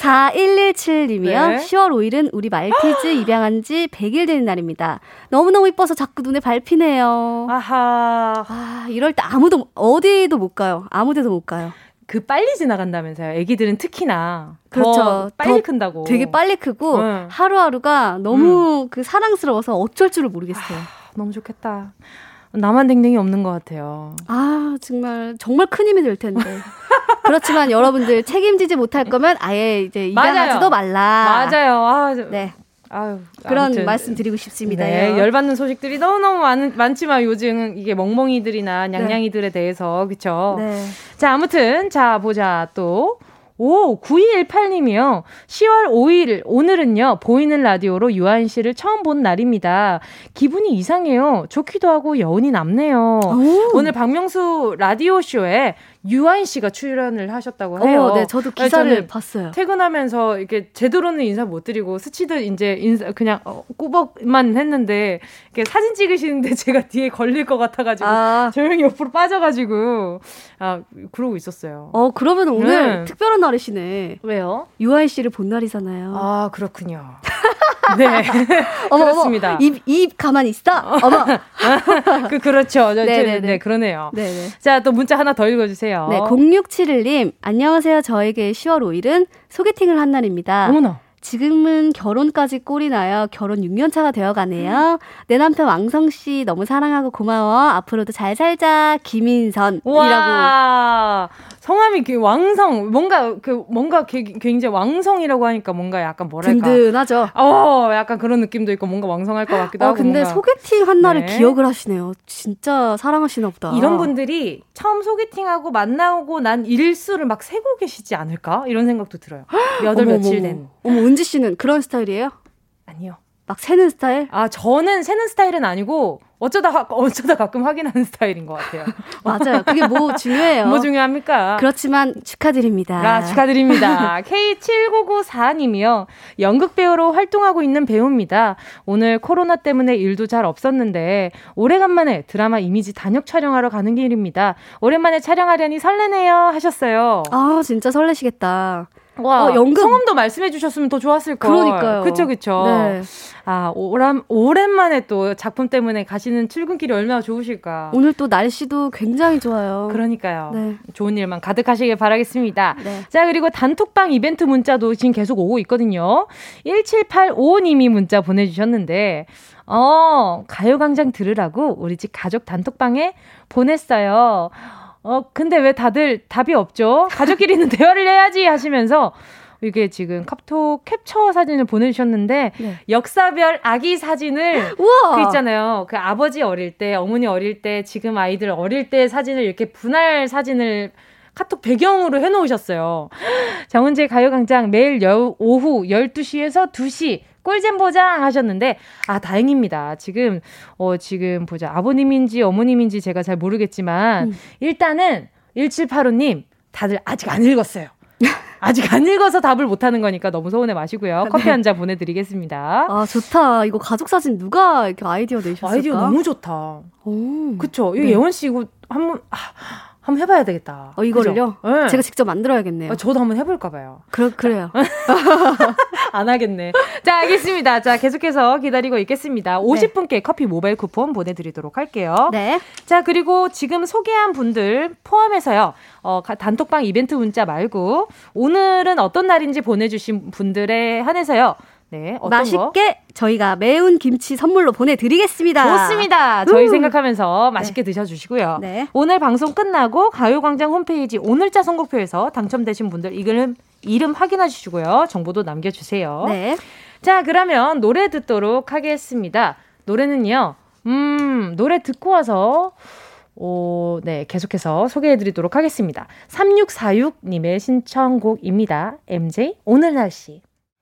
4117님이요. 네. 10월 5일은 우리 말티즈 입양한 지 100일 되는 날입니다. 너무너무 이뻐서 자꾸 눈에 밟히네요. 아하. 아, 이럴 때 아무도, 어디도 못 가요. 아무 데도 못 가요. 그 빨리 지나간다면서요. 애기들은 특히나. 그렇죠. 빨리 더 큰다고. 되게 빨리 크고 응. 하루하루가 너무 음. 그 사랑스러워서 어쩔 줄을 모르겠어요. 아, 너무 좋겠다. 나만 댕댕이 없는 것 같아요. 아, 정말, 정말 큰 힘이 될 텐데. 그렇지만 여러분들 책임지지 못할 거면 아예 이제 입양하지도 말라. 맞아요. 아, 네. 아유, 그런 아무튼, 말씀 드리고 싶습니다. 네, 열받는 소식들이 너무너무 많, 많지만 요즘 이게 멍멍이들이나 냥냥이들에 네. 대해서 그쵸? 네. 자, 아무튼 자 보자 또 오, 9218님이요. 10월 5일, 오늘은요, 보이는 라디오로 유한 씨를 처음 본 날입니다. 기분이 이상해요. 좋기도 하고 여운이 남네요. 오. 오늘 박명수 라디오쇼에 유한 씨가 출연을 하셨다고 해요. 어, 네, 저도 기사를 봤어요. 퇴근하면서 이렇게 제대로는 인사 못 드리고 스치듯 이제 인사 그냥 어, 꾸벅만 했는데 이렇게 사진 찍으시는데 제가 뒤에 걸릴 것 같아가지고 아. 조용히 옆으로 빠져가지고 아 그러고 있었어요. 어 그러면 오늘 네. 특별한 날이시네. 왜요? 유한 씨를 본 날이잖아요. 아 그렇군요. 네. 어머, 그렇습니다. 어머, 입, 입 가만히 있어? 어머. 그, 그렇죠. 네네네. 네, 그러네요. 네네. 자, 또 문자 하나 더 읽어주세요. 네, 0671님. 안녕하세요. 저에게 10월 5일은 소개팅을 한 날입니다. 어머나. 지금은 결혼까지 꼴이 나요. 결혼 6년차가 되어가네요. 내 남편 왕성 씨 너무 사랑하고 고마워. 앞으로도 잘 살자. 김인선이라고. 성함이 그 왕성 뭔가 그 뭔가 굉장히 왕성이라고 하니까 뭔가 약간 뭐랄까 든든하죠. 어, 약간 그런 느낌도 있고 뭔가 왕성할 것 같기도 어, 하고. 근데. 소개팅 한 날을 네. 기억을 하시네요. 진짜 사랑하시나 보다. 이런 분들이 처음 소개팅하고 만나고 난 일수를 막 세고 계시지 않을까 이런 생각도 들어요. 몇월 며칠 된. 어머 은지 씨는 그런 스타일이에요? 아니요. 막 세는 스타일? 아 저는 세는 스타일은 아니고 어쩌다 어쩌다 가끔 확인하는 스타일인 것 같아요. 맞아요. 그게 뭐 중요해요. 뭐 중요합니까? 그렇지만 축하드립니다. 아, 축하드립니다. K7994님이요. 연극 배우로 활동하고 있는 배우입니다. 오늘 코로나 때문에 일도 잘 없었는데 오래간만에 드라마 이미지 단역 촬영하러 가는 길입니다. 오랜만에 촬영하려니 설레네요 하셨어요. 아 진짜 설레시겠다. 와, 어, 연극 성함도 말씀해 주셨으면 더 좋았을 걸. 그러니까요. 그쵸, 그쵸. 네. 아, 오람, 오랜만에 또 작품 때문에 가시는 출근길이 얼마나 좋으실까. 오늘 또 날씨도 굉장히 좋아요. 그러니까요. 네. 좋은 일만 가득하시길 바라겠습니다. 네. 자, 그리고 단톡방 이벤트 문자도 지금 계속 오고 있거든요. 1785님이 문자 보내주셨는데, 어, 가요광장 들으라고 우리 집 가족 단톡방에 보냈어요. 어, 근데 왜 다들 답이 없죠? 가족끼리는 대화를 해야지 하시면서 이게 지금 카톡 캡처 사진을 보내주셨는데 네. 역사별 아기 사진을 우와. 그 있잖아요. 그 아버지 어릴 때, 어머니 어릴 때, 지금 아이들 어릴 때 사진을 이렇게 분할 사진을 카톡 배경으로 해놓으셨어요. 정은재 가요광장 매일 여, 오후 12시에서 2시 꿀잼 보장 하셨는데 아 다행입니다. 지금 어 지금 보자 아버님인지 어머님인지 제가 잘 모르겠지만 음. 일단은 1785님 다들 아직 안 읽었어요. 아직 안 읽어서 답을 못 하는 거니까 너무 서운해 마시고요. 네. 커피 한잔 보내드리겠습니다. 아, 좋다. 이거 가족 사진 누가 이렇게 아이디어 내셨을까? 아이디어 너무 좋다. 오. 그쵸. 네. 예원 씨 이거 한 번, 아, 한번 해봐야 되겠다. 어, 이거를요? 네. 제가 직접 만들어야겠네요. 아, 저도 한번 해볼까봐요. 그러, 그래요. 안 하겠네. 자, 알겠습니다. 자, 계속해서 기다리고 있겠습니다. 50분께 네. 커피 모바일 쿠폰 보내드리도록 할게요. 네. 자, 그리고 지금 소개한 분들 포함해서요, 어, 단톡방 이벤트 문자 말고, 오늘은 어떤 날인지 보내주신 분들에 한해서요, 네, 맛있게 거? 저희가 매운 김치 선물로 보내드리겠습니다. 좋습니다. 저희 음. 생각하면서 맛있게 네. 드셔주시고요. 네. 오늘 방송 끝나고 가요광장 홈페이지 오늘자 선곡표에서 당첨되신 분들 이름, 이름 확인해 주시고요. 정보도 남겨주세요. 네. 자, 그러면 노래 듣도록 하겠습니다. 노래는요, 음, 노래 듣고 와서 오, 네, 계속해서 소개해 드리도록 하겠습니다. 3646님의 신청곡입니다. MJ, 오늘 날씨.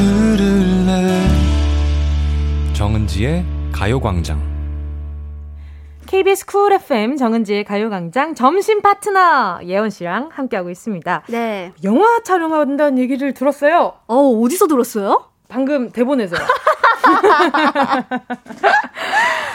들을래 정은지의 가요광장 KBS 쿨 FM 정은지의 가요광장 점심 파트너 예원 씨랑 함께하고 있습니다. 네. 영화 촬영한다는 얘기를 들었어요. 어, 어디서 들었어요? 방금 대본에서요.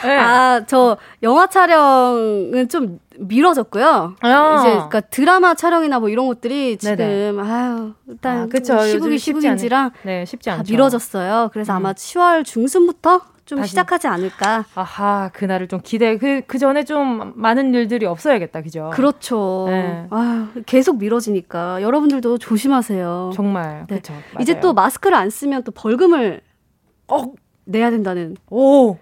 네. 아, 저 영화 촬영은 좀 미뤄졌고요. 아. 이제 그러니까 드라마 촬영이나 뭐 이런 것들이 지금 네네. 아유 일단 아, 그쵸. 시국이 시국인지라 네, 쉽지 않죠. 미뤄졌어요. 그래서 음. 아마 10월 중순부터 좀 다시. 시작하지 않을까. 아하, 그날을 좀 기대. 그, 그 전에 좀 많은 일들이 없어야겠다, 그죠? 그렇죠. 네. 아, 계속 미뤄지니까 여러분들도 조심하세요. 정말. 네. 그렇죠. 이제 또 마스크를 안 쓰면 또 벌금을 어, 내야 된다는. 오.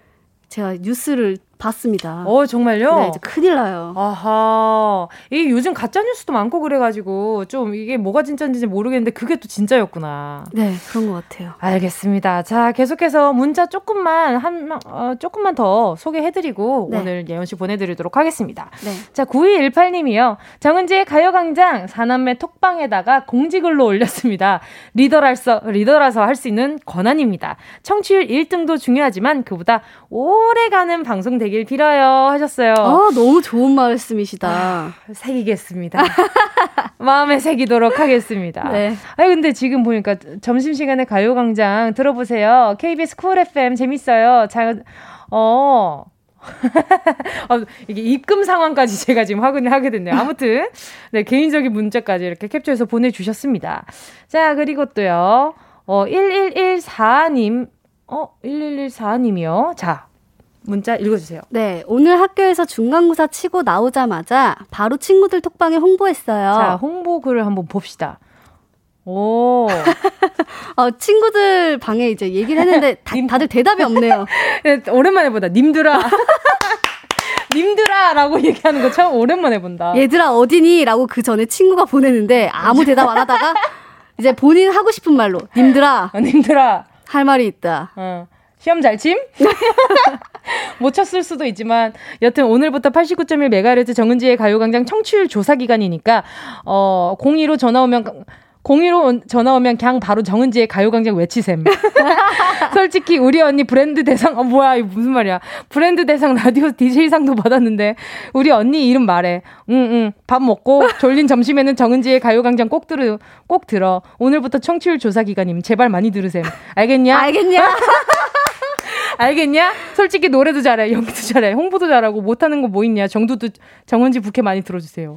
제가 뉴스를 봤습니다. 어, 정말요? 네, 이제 큰일 나요. 아하. 이게 요즘 가짜뉴스도 많고 그래가지고 좀 이게 뭐가 진짜인지 모르겠는데 그게 또 진짜였구나. 네, 그런 것 같아요. 알겠습니다. 자, 계속해서 문자 조금만, 한, 어, 조금만 더 소개해드리고 네. 오늘 예언씨 보내드리도록 하겠습니다. 네. 자, 9218님이요. 정은지의 가요광장 사남매 톡방에다가 공지글로 올렸습니다. 리더라서, 리더라서 할 수 있는 권한입니다. 청취율 1등도 중요하지만 그보다 오래가는 방송 되길 빌어요 하셨어요. 아, 너무 좋은 말씀이시다. 아, 새기겠습니다. 마음에 새기도록 하겠습니다. 네. 아 근데 지금 보니까 점심시간에 가요광장 들어보세요. KBS 쿨 FM 재밌어요. 자, 어. 어, 이게 입금 상황까지 제가 지금 확인을 하게 됐네요. 아무튼, 네, 개인적인 문자까지 이렇게 캡처해서 보내주셨습니다. 자, 그리고 또요, 어, 1114님, 어, 1114님이요. 자, 문자 읽어주세요. 네, 오늘 학교에서 중간고사 치고 나오자마자 바로 친구들 톡방에 홍보했어요. 자, 홍보 글을 한번 봅시다. 오. 어, 친구들 방에 이제 얘기를 했는데 다, 님... 다들 대답이 없네요. 네, 오랜만에 보다. 님들아. 님들아! 라고 얘기하는 거 처음 오랜만에 본다. 얘들아, 어디니? 라고 그 전에 친구가 보내는데 아무 대답 안 하다가 이제 본인 하고 싶은 말로 님들아. 어, 님들아. 할 말이 있다. 어. 시험 잘 침? 못 쳤을 수도 있지만 여튼 오늘부터 89.1MHz 정은지의 가요광장 청취율 조사 기간이니까 어 02로 전화 오면 02로 전화 오면 그냥 바로 정은지의 가요광장 외치셈. 솔직히 우리 언니 브랜드 대상, 어, 뭐야, 이거 무슨 말이야. 브랜드 대상 라디오 DJ상도 받았는데, 우리 언니 이름 말해. 응, 응. 밥 먹고, 졸린 점심에는 정은지의 가요광장 꼭 들어, 꼭 들어. 오늘부터 청취율 조사 기간임. 제발 많이 들으셈. 알겠냐? 알겠냐? 알겠냐? 솔직히 노래도 잘해, 연기도 잘해, 홍보도 잘하고 못하는 거 뭐 있냐? 정도도 정은지 부캐 많이 들어주세요.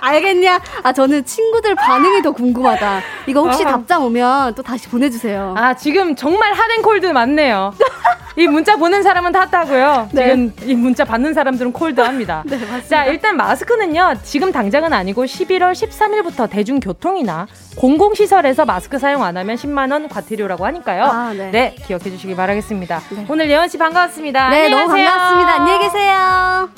아! 알겠냐? 아, 저는 친구들 반응이 더 궁금하다. 이거 혹시 어. 답장 오면 또 다시 보내주세요. 아, 지금 정말 하덴 콜드 많네요. 이 문자 보낸 사람은 탔다고요. 네. 지금 이 문자 받는 사람들은 콜드합니다. 네, 맞습니다. 자, 일단 마스크는요. 지금 당장은 아니고 11월 13일부터 대중교통이나 공공시설에서 마스크 사용 안 하면 10만 원 과태료라고 하니까요. 아, 네. 네. 기억해 주시기 바라겠습니다. 네. 오늘 예원 씨 반가웠습니다. 네, 안녕하세요. 너무 반갑습니다. 안녕히 계세요.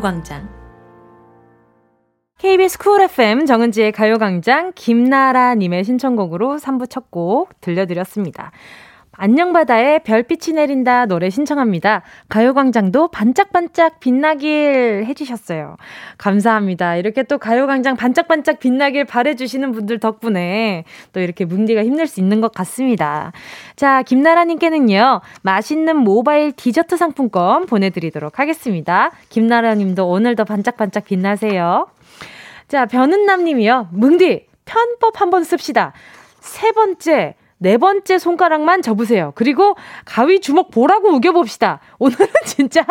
가요광장 KBS Cool FM 정은지의 가요광장 김나라님의 신청곡으로 3부 첫 곡 들려드렸습니다. 안녕바다에 별빛이 내린다 노래 신청합니다. 가요광장도 반짝반짝 빛나길 해주셨어요. 감사합니다. 이렇게 또 가요광장 반짝반짝 빛나길 바래주시는 분들 덕분에 또 이렇게 뭉디가 힘낼 수 있는 것 같습니다. 자, 김나라님께는요, 맛있는 모바일 디저트 상품권 보내드리도록 하겠습니다. 김나라님도 오늘도 반짝반짝 빛나세요. 자, 변은남 님이요, 뭉디, 편법 한번 씁시다. 세 번째, 네 번째 손가락만 접으세요. 그리고 가위 주먹 보라고 우겨봅시다. 오늘은 진짜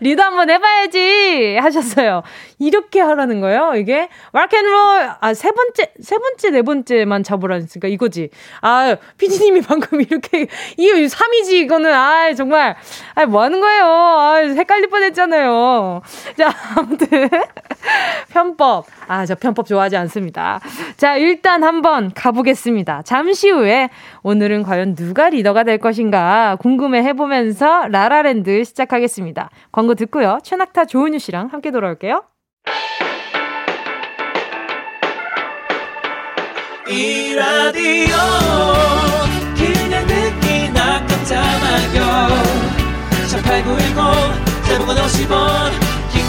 리더 한번 해봐야지 하셨어요. 이렇게 하라는 거예요. 이게 락앤롤 아세 번째 세 번째 네 번째만 잡으라니까 이거지. 아 피디님이 방금 이렇게 이거 3이지 이거는 아 정말 아뭐 하는 거예요. 아 헷갈릴 뻔했잖아요. 자 아무튼 편법 아 저 편법 좋아하지 않습니다. 자 일단 한번 가보겠습니다. 잠시 후에 오늘은 과연 누가 리더가 될 것인가 궁금해 해보면서 라라랜드 시작하겠습니다. 광고 듣고요. 최낙타 조은유 씨랑 함께 돌아올게요. 이 라디오 그냥 듣기나 깜짝마요 18910 대목원 50원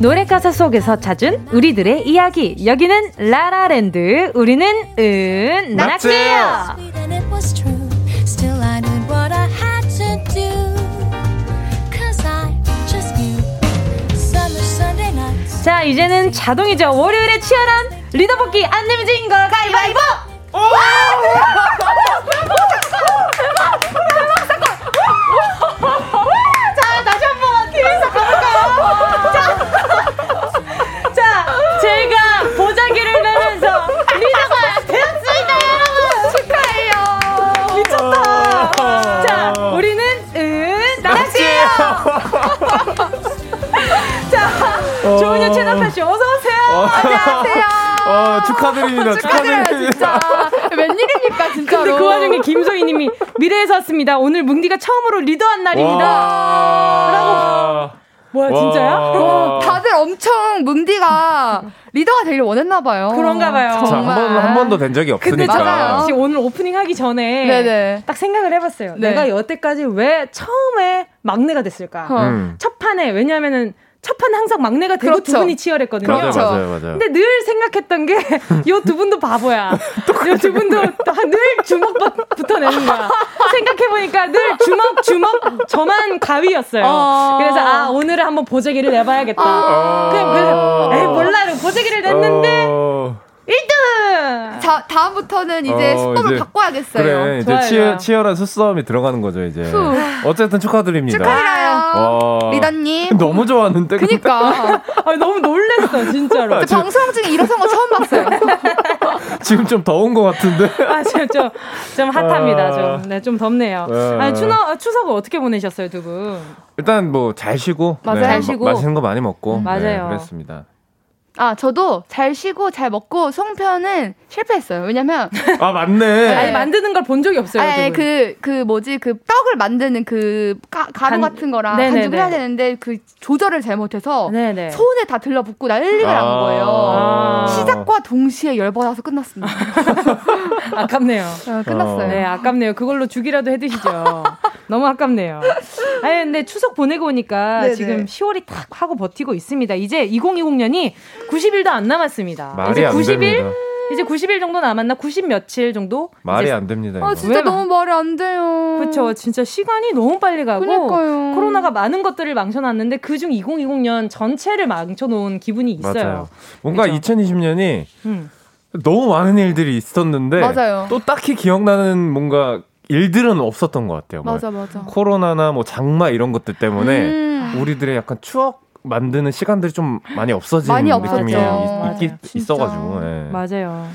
노래 가사 속에서 찾은 우리들의 이야기. 여기는 라라랜드. 우리는 은 nights 자, 이제는 자동이죠. 월요일에 치열한 리더 뽑기 안 내면 진거 가위바위보! 안녕하세요. 어, 축하드립니다. 축하드립니다. 웬일입니까 진짜로? 근데 그 와중에 김소희 님이 미래에서 왔습니다. 오늘 뭉디가 처음으로 리더한 날입니다. 와. 뭐야 진짜야? 와. 다들 엄청 뭉디가 리더가 되길 원했나 봐요. 그런가 봐요. 자, 한 번, 한 번도 된 적이 근데 없으니까. 맞아요. 지금 오늘 오프닝 하기 전에 네네. 딱 생각을 해봤어요. 네. 내가 여태까지 왜 처음에 막내가 됐을까? 어. 음. 첫 판에 왜냐하면은 첫 판에 항상 막내가 되고 두 그렇죠. 분이 치열했거든요. 맞아요, 그렇죠. 맞아요, 맞아요. 근데 늘 생각했던 게 요 두 분도 바보야. 요 두 분도 늘 주먹 붙어내는 거야. 생각해 보니까 늘 주먹 주먹 저만 가위였어요. 어. 그래서 아 오늘은 한번 보재기를 내봐야겠다. 아. 그냥 그래서 에이 몰라 이러고 보재기를 냈는데 어, 1등. 자 다음부터는 이제 어, 수법을 이제- 바꿔야겠어요. 그래, 이제 치열. 치열한 수싸움이 들어가는 거죠, 이제. 후. 어쨌든 축하드립니다. 축하드려요, 와. 리더님. 너무 좋았는데. 그니까 아, 너무 놀랬어 진짜로. 저 방송 중에 일어선 거 처음 봤어요. 지금 좀 더운 것 같은데. 아, 좀, 좀, 좀 핫합니다. 아. 좀, 네, 좀 덥네요. 네. 아니, 추석, 추석을 어떻게 보내셨어요, 두 분? 일단 뭐 잘 쉬고. 맞아요. 네, 잘 마- 쉬고. 맛있는 거 많이 먹고. 네, 맞아요. 그랬습니다. 아 저도 잘 쉬고 잘 먹고 송편은 실패했어요. 왜냐면 아, 맞네. 아니, 만드는 걸 본 적이 없어요, 두 아니 분. 그, 그 뭐지 그 떡을 만드는 그 가, 가루 간- 같은 거랑 네네네. 반죽을 해야 되는데 그 조절을 잘못해서 네네. 손에 다 들러붙고 난리가 난 거예요. 아. 시작과 동시에 열받아서 끝났습니다. 아깝네요. 어, 끝났어요. 네, 아깝네요. 그걸로 죽이라도 해 드시죠. 너무 아깝네요. 아니, 근데 추석 보내고 오니까 네네. 지금 10월이 탁 하고 버티고 있습니다. 이제 2020년이 90일도 안 남았습니다. 말이 이제 안 90일? 됩니다. 이제 90일 정도 남았나? 90 며칠 정도? 말이 이제 안 됩니다. 아 이거. 진짜 왜 마- 너무 말이 안 돼요. 그렇죠. 진짜 시간이 너무 빨리 가고 그러니까요. 코로나가 많은 것들을 망쳐놨는데 그중 2020년 전체를 망쳐놓은 기분이 있어요. 맞아요. 뭔가 그쵸? 2020년이 음. 너무 많은 일들이 있었는데 맞아요. 또 딱히 기억나는 뭔가 일들은 없었던 것 같아요. 뭐 맞아 맞아. 코로나나 뭐 장마 이런 것들 때문에 음. 우리들의 약간 추억 만드는 시간들이 좀 많이 없어진 많이 느낌이. 있. 있. 있어가지고 예. 맞아요.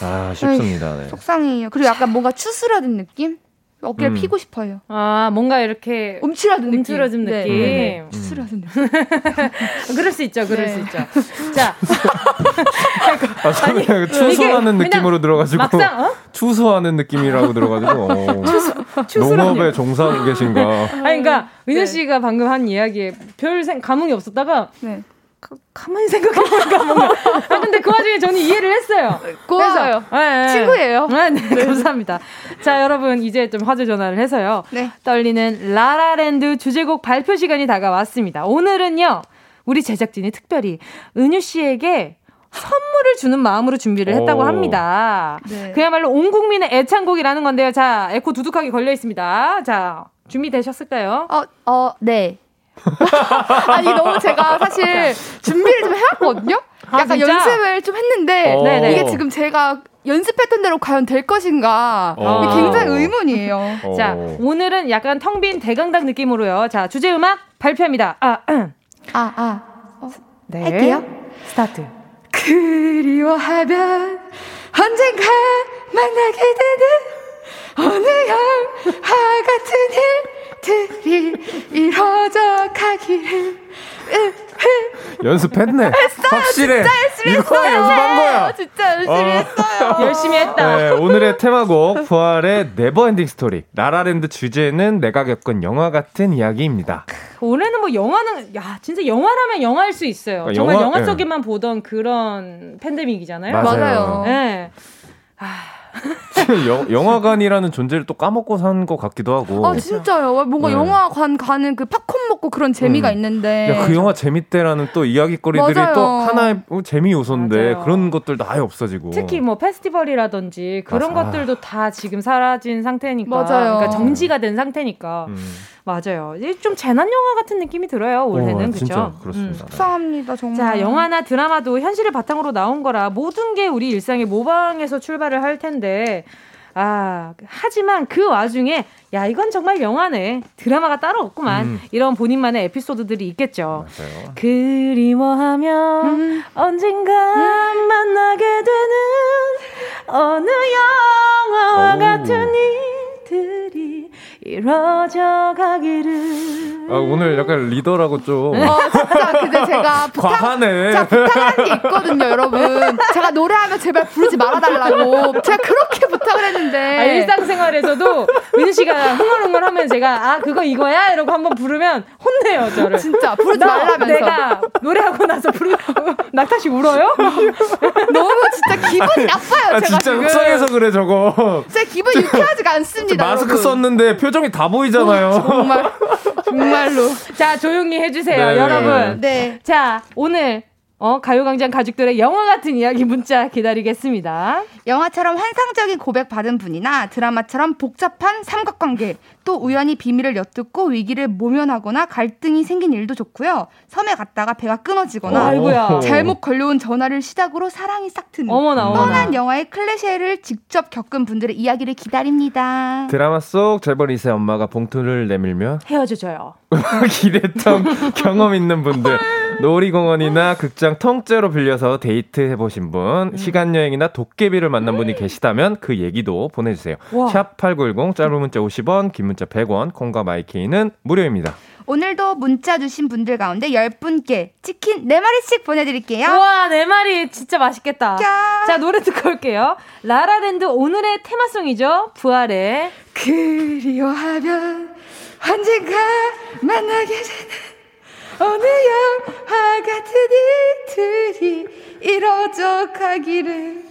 아 쉽습니다. 네. 속상해요. 그리고 약간 뭔가 추스라든 느낌? 어깨를 음. 피고 싶어요. 아 뭔가 이렇게 움츠러든 느낌. 움츠러진 네. 느낌. 네. 추스라든 느낌. 그럴 수 있죠. 그럴 네. 수 있죠. 자 아, 저는 약간 추수하는 느낌으로 들어가지고 막상 어? 추수하는 느낌이라고 들어가지고 어. 농업에 종사하고 계신가? 아니 그러니까 은효 네. 씨가 방금 한 이야기에 별 생, 감흥이 없었다가 네. 가, 가만히 생각해보니까 뭔가. 아, 근데 그 와중에 저는 이해를 했어요. 고마워요. 그래서, 네, 네. 친구예요. 네, 네, 감사합니다. 자, 여러분, 이제 좀 화제 전화를 해서요. 네. 떨리는 라라랜드 주제곡 발표 시간이 다가왔습니다. 오늘은요, 우리 제작진이 특별히 은유 씨에게 선물을 주는 마음으로 준비를 했다고 오. 합니다. 네. 그야말로 온 국민의 애창곡이라는 건데요. 자, 에코 두둑하게 걸려 있습니다. 자, 준비되셨을까요? 어, 어, 네. 아니, 너무 제가 사실 준비를 좀 해왔거든요? 아, 약간 진짜? 연습을 좀 했는데, 어. 네네. 이게 지금 제가 연습했던 대로 과연 될 것인가, 어. 이게 굉장히 의문이에요. 어. 자, 오늘은 약간 텅 빈 대강당 느낌으로요. 자, 주제 음악 발표합니다. 아, 음. 아, 아. 네. 할게요. 스타트. 그리워하면 언젠가 만나게 되는 어느 영화 일들이 이뤄져 가기를 연습했네. 확실해. 이거 연습한 거야. 진짜 열심히 어. 했어요. 열심히 했다. 네, 오늘의 테마곡 부활의 Never Ending Story. 라라랜드 주제는 내가 겪은 영화 같은 이야기입니다. 올해는 뭐 영화는 야 진짜 영화라면 영화일 수 있어요. 아, 정말 영화? 영화 네. 속에만 보던 그런 팬데믹이잖아요. 맞아요. 맞아요. 네. 영, 영화관이라는 존재를 또 까먹고 산 것 같기도 하고. 아 진짜요. 뭔가 네. 영화관 가는 그 팝콘 먹고 그런 재미가 음. 있는데. 야, 그 영화 재밌대라는 또 이야기거리들이 맞아요. 또 하나의 재미 요소인데 맞아요. 그런 것들도 아예 없어지고. 특히 뭐 페스티벌이라든지 그런 맞아. 것들도 다 지금 사라진 상태니까. 맞아요. 그러니까 정지가 된 상태니까. 음. 맞아요. 좀 재난 영화 같은 느낌이 들어요. 올해는 어, 그렇죠. 그렇습니다. 네. 속상합니다 정말. 자, 영화나 드라마도 현실을 바탕으로 나온 거라 모든 게 우리 일상의 모방에서 출발을 할 텐데, 아, 하지만 그 와중에, 야, 이건 정말 영화네. 드라마가 따로 없구만. 음. 이런 본인만의 에피소드들이 있겠죠. 맞아요. 그리워하면 음. 언젠가 만나게 되는 어느 영화와 오. 같은 일들이 이뤄져 가기를. 아, 오늘 약간 리더라고 좀 어 진짜 근데 제가 부탁 과하네. 제가 부탁한 게 있거든요, 여러분. 제가 노래하면 제발 부르지 말아달라고. 제가 그렇게 부탁을 했는데. 아, 일상생활에서도 은유 씨가 흥얼흥얼 하면 제가 아 그거 이거야 이러고 한번 부르면 혼내요 저를. 진짜 부르지 나- 말라면서. 내가 노래하고 나서 부르고 낙타씨 울어요? 너무 진짜 기분이 나빠요, 아, 제가 진짜 지금. 속상해서 그래 저거. 제 기분이 유쾌하지가 않습니다. 마스크 여러분. 썼는데 표정 이 다 보이잖아요. 정말 정말로. 자 조용히 해주세요 네, 여러분. 네. 자 오늘 어 가요광장 가족들의 영화 같은 이야기 문자 기다리겠습니다. 영화처럼 환상적인 고백 받은 분이나 드라마처럼 복잡한 삼각관계, 또 우연히 비밀을 엿듣고 위기를 모면하거나 갈등이 생긴 일도 좋고요. 섬에 갔다가 배가 끊어지거나 아이고야. 잘못 걸려온 전화를 시작으로 사랑이 싹 트는 어머나 어머나. 뻔한 영화의 클래셰를 직접 겪은 분들의 이야기를 기다립니다. 드라마 속 재벌 2세 엄마가 봉투를 내밀며 헤어져줘요. 이랬던 경험 있는 분들 놀이공원이나 극장 통째로 빌려서 데이트 해보신 분 시간 여행이나 도깨비를 만난 분이 계시다면 그 얘기도 보내주세요 와. 샵8910 짧은 문자 50원 긴 문자 100원 콩과 마이케이는 무료입니다 오늘도 문자 주신 분들 가운데 10분께 치킨 4마리씩 보내드릴게요. 와 네 마리 진짜 맛있겠다. 야. 자 노래 듣고 올게요. 라라랜드 오늘의 테마송이죠. 부활의 그리워하면 언젠가 만나게 되는 어느 영화 같은 일들이 이뤄져 가기를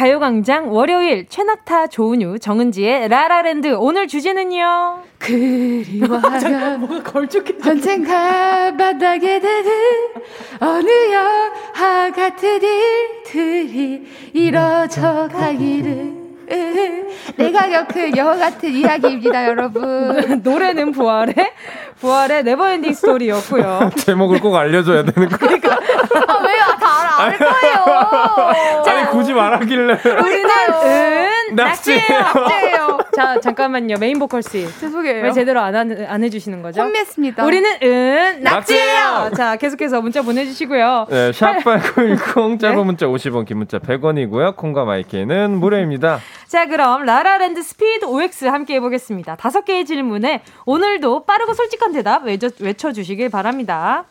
가요광장 월요일 최낙타 조은유 정은지의 라라랜드 오늘 주제는요. 그리워하면 뭐가 걸쭉해져. 언젠가 만나게 되는 어느 영화 같은 일들이 이뤄져 가기를 내가 겪은 영화 같은 이야기입니다, 여러분. 노래는 부활의 부활의 네버엔딩 스토리였고요. 제목을 꼭 알려줘야 되는 거. 그러니까. 아, 왜요? 다 알아, 알 거예요. 아니 굳이 말하길래. 우리는 은 낙지예요. 낙지예요. 자 잠깐만요 메인 보컬 씨. 죄송해요. 왜 제대로 안, 안, 안 해주시는 거죠? 혼냈습니다. 우리는 은 낙지예요. 낙지예요. 자 계속해서 문자 보내주시고요. 네, 샵8910 짧은 문자 50원, 긴 문자 100원이고요. 콩과 마이케이는 무료입니다. 자, 그럼 라라랜드 스피드 OX 함께 해보겠습니다. 다섯 개의 질문에 오늘도 빠르고 솔직한 대답 외쳐, 외쳐주시길 바랍니다.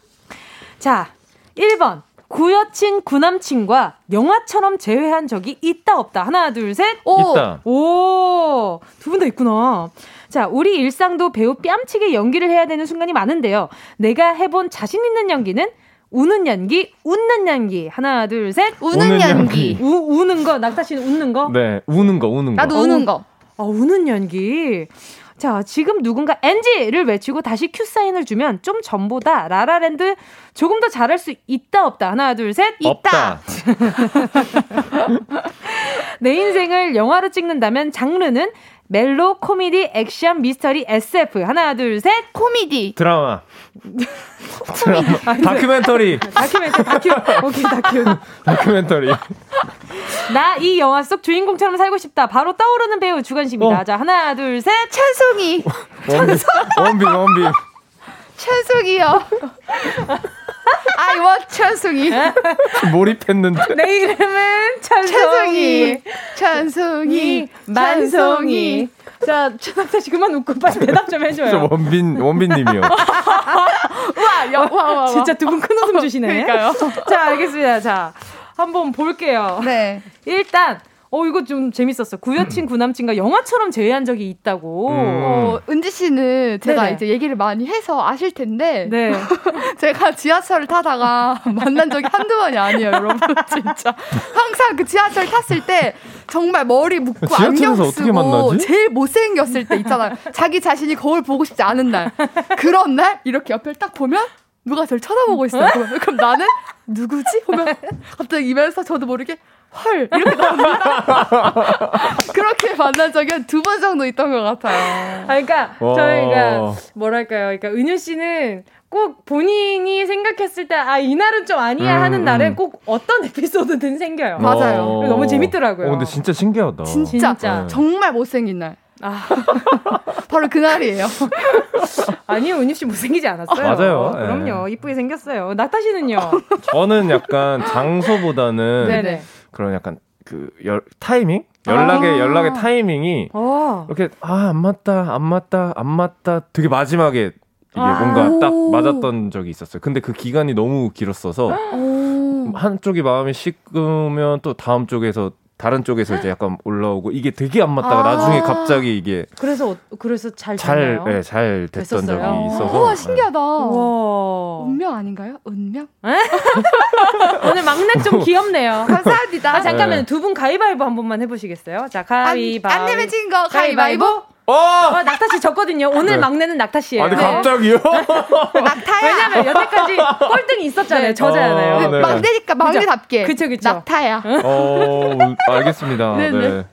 자, 1번. 구여친 구남친과 영화처럼 재회한 적이 있다 없다. 하나, 둘, 셋. 오. 있다. 오, 두 분 다 있구나. 자, 우리 일상도 배우 뺨치게 연기를 해야 되는 순간이 많은데요. 내가 해본 자신 있는 연기는 우는 연기, 웃는 연기. 하나, 둘, 셋. 우는 우는 연기. 연기. 우, 우는 거, 낙타 씨는 웃는 거? 네, 우는 거, 우는 거. 나도 우는 거. 아, 우는 연기. 자, 지금 누군가 NG를 외치고 다시 큐 사인을 주면 좀 전보다 라라랜드 조금 더 잘할 수 있다 없다. 하나, 둘, 셋. 없다. 내 인생을 영화로 찍는다면 장르는 멜로, 코미디, 액션, 미스터리, SF. 하나, 둘, 셋. 코미디. 드라마. 드라마. 다큐멘터리. 다큐멘터 다큐. 오케이, 다큐. 다큐멘터리. 나 이 영화 속 주인공처럼 살고 싶다. 바로 떠오르는 배우 주관식입니다. 어. 자, 하나, 둘, 셋. 찬송이. 원빈, 원빈, 원빈. 찬송이요. I want 찬송이. 몰입했는데. 내 이름은 찬송이. 찬송이. 찬송이. 만송이. 자, 최낙타 씨 그만 웃고 빨리 대답 좀저 해줘요. 원빈, 원빈님이요. 와, 여, 와, 와, 와. 진짜 두 분 큰 웃음 주시네. 그러니까요. 자, 알겠습니다. 자, 한번 볼게요. 네. 일단, 어, 이거 좀 재밌었어. 구여친 구남친과 영화처럼 제외한 적이 있다고. 음. 어, 은지 씨는 제가 네네. 이제 얘기를 많이 해서 아실 텐데 네. 제가 지하철을 타다가 만난 적이 한두 번이 아니에요, 여러분. 진짜. 항상 그 지하철 탔을 때 정말 머리 묶고 지하철에서 안경 어떻게 쓰고 만나지? 제일 못생겼을 때 있잖아요. 자기 자신이 거울 보고 싶지 않은 날. 그런 날 이렇게 옆을 딱 보면 누가 저를 쳐다보고 있어요. 그럼, 그럼 나는 누구지? 보면 갑자기 입에서 저도 모르게 헐 이렇게 나옵니다. 그렇게 만난 적이 한 두 번 정도 있던 것 같아요. 아, 그러니까, 와. 저희가, 뭐랄까요. 그러니까, 은유 씨는 꼭 본인이 생각했을 때, 아, 이날은 좀 아니야 음, 하는 날엔 음. 꼭 어떤 에피소드든 생겨요. 맞아요. 어. 너무 재밌더라고요. 어, 근데 진짜 신기하다. 진짜, 진짜. 정말 못생긴 날. 아, 바로 그날이에요. 아니요, 은유 씨 못생기지 않았어요. 맞아요. 예. 그럼요. 이쁘게 생겼어요. 낙타 씨는요? 저는 약간 장소보다는 네네. 그런 약간 그 열, 타이밍? 연락의 아. 연락의 타이밍이 어. 이렇게 아 안 맞다 안 맞다 안 맞다 되게 마지막에 이게 아. 뭔가 딱 오. 맞았던 적이 있었어요. 근데 그 기간이 너무 길었어서 오. 한쪽이 마음이 식으면 또 다음 쪽에서 다른 쪽에서 이제 약간 올라오고 이게 되게 안 맞다가 아. 나중에 갑자기 이게 그래서, 어- 그래서 잘 잘, 됐나요? 네, 잘 됐던 됐었어요? 적이 있어서 우와, 신기하다. 우와. 운명 아닌가요? 운명? 오늘 막내 좀 귀엽네요. 감사합니다. 아, 잠깐만 네. 두분 가위바위보 한 번만 해보시겠어요? 자, 가위바위보. 안, 안 내면 진거 가위바위보. 어! 어, 낙타 씨 졌거든요. 오늘 네. 막내는 낙타 씨예요. 아니 네. 갑자기요? 낙타야. 왜냐면 여태까지 꼴등이 있었잖아요. 네. 저잖아요. 어, 네. 막내니까 막내답게. 그쵸, 그쵸. 낙타야. 어, 알겠습니다. 네네. 네.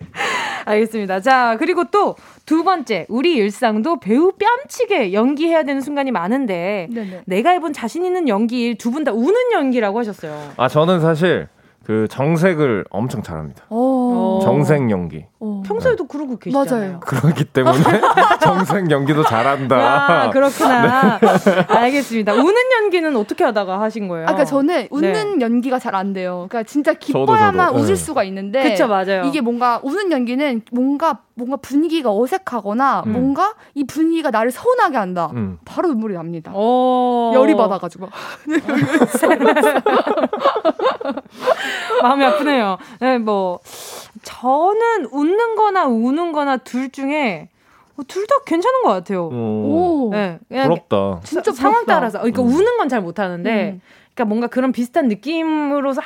알겠습니다. 자, 그리고 또 두 번째, 우리 일상도 배우 뺨치게 연기해야 되는 순간이 많은데 네네. 내가 해본 자신 있는 연기 두분 다 우는 연기라고 하셨어요. 아 저는 사실 그 정색을 엄청 잘합니다. 오. 어. 정색 연기. 오. 평소에도 그러고 계시잖아요. 맞아요. 그렇기 때문에 정색 연기도 잘한다. 아, 그렇구나. 네. 알겠습니다. 우는 연기는 어떻게 하다가 하신 거예요? 아까 그러니까 저는 웃는 연기가 잘 안 돼요. 그러니까 진짜 저도, 기뻐야만 저도. 웃을 네. 수가 있는데 그쵸, 맞아요. 이게 뭔가 웃는 연기는 뭔가 뭔가 분위기가 어색하거나 음. 뭔가 이 분위기가 나를 서운하게 한다. 음. 바로 눈물이 납니다. 어... 열이 받아가지고. 마음이 아프네요. 네, 뭐 저는 웃는 거나 우는 거나 둘 중에 뭐둘다 괜찮은 것 같아요. 오, 오. 네, 그냥 부럽다. 진짜 상황 부럽다. 따라서 그러니까 음. 우는 건 잘 못하는데 음. 그러니까 뭔가 그런 비슷한 느낌으로서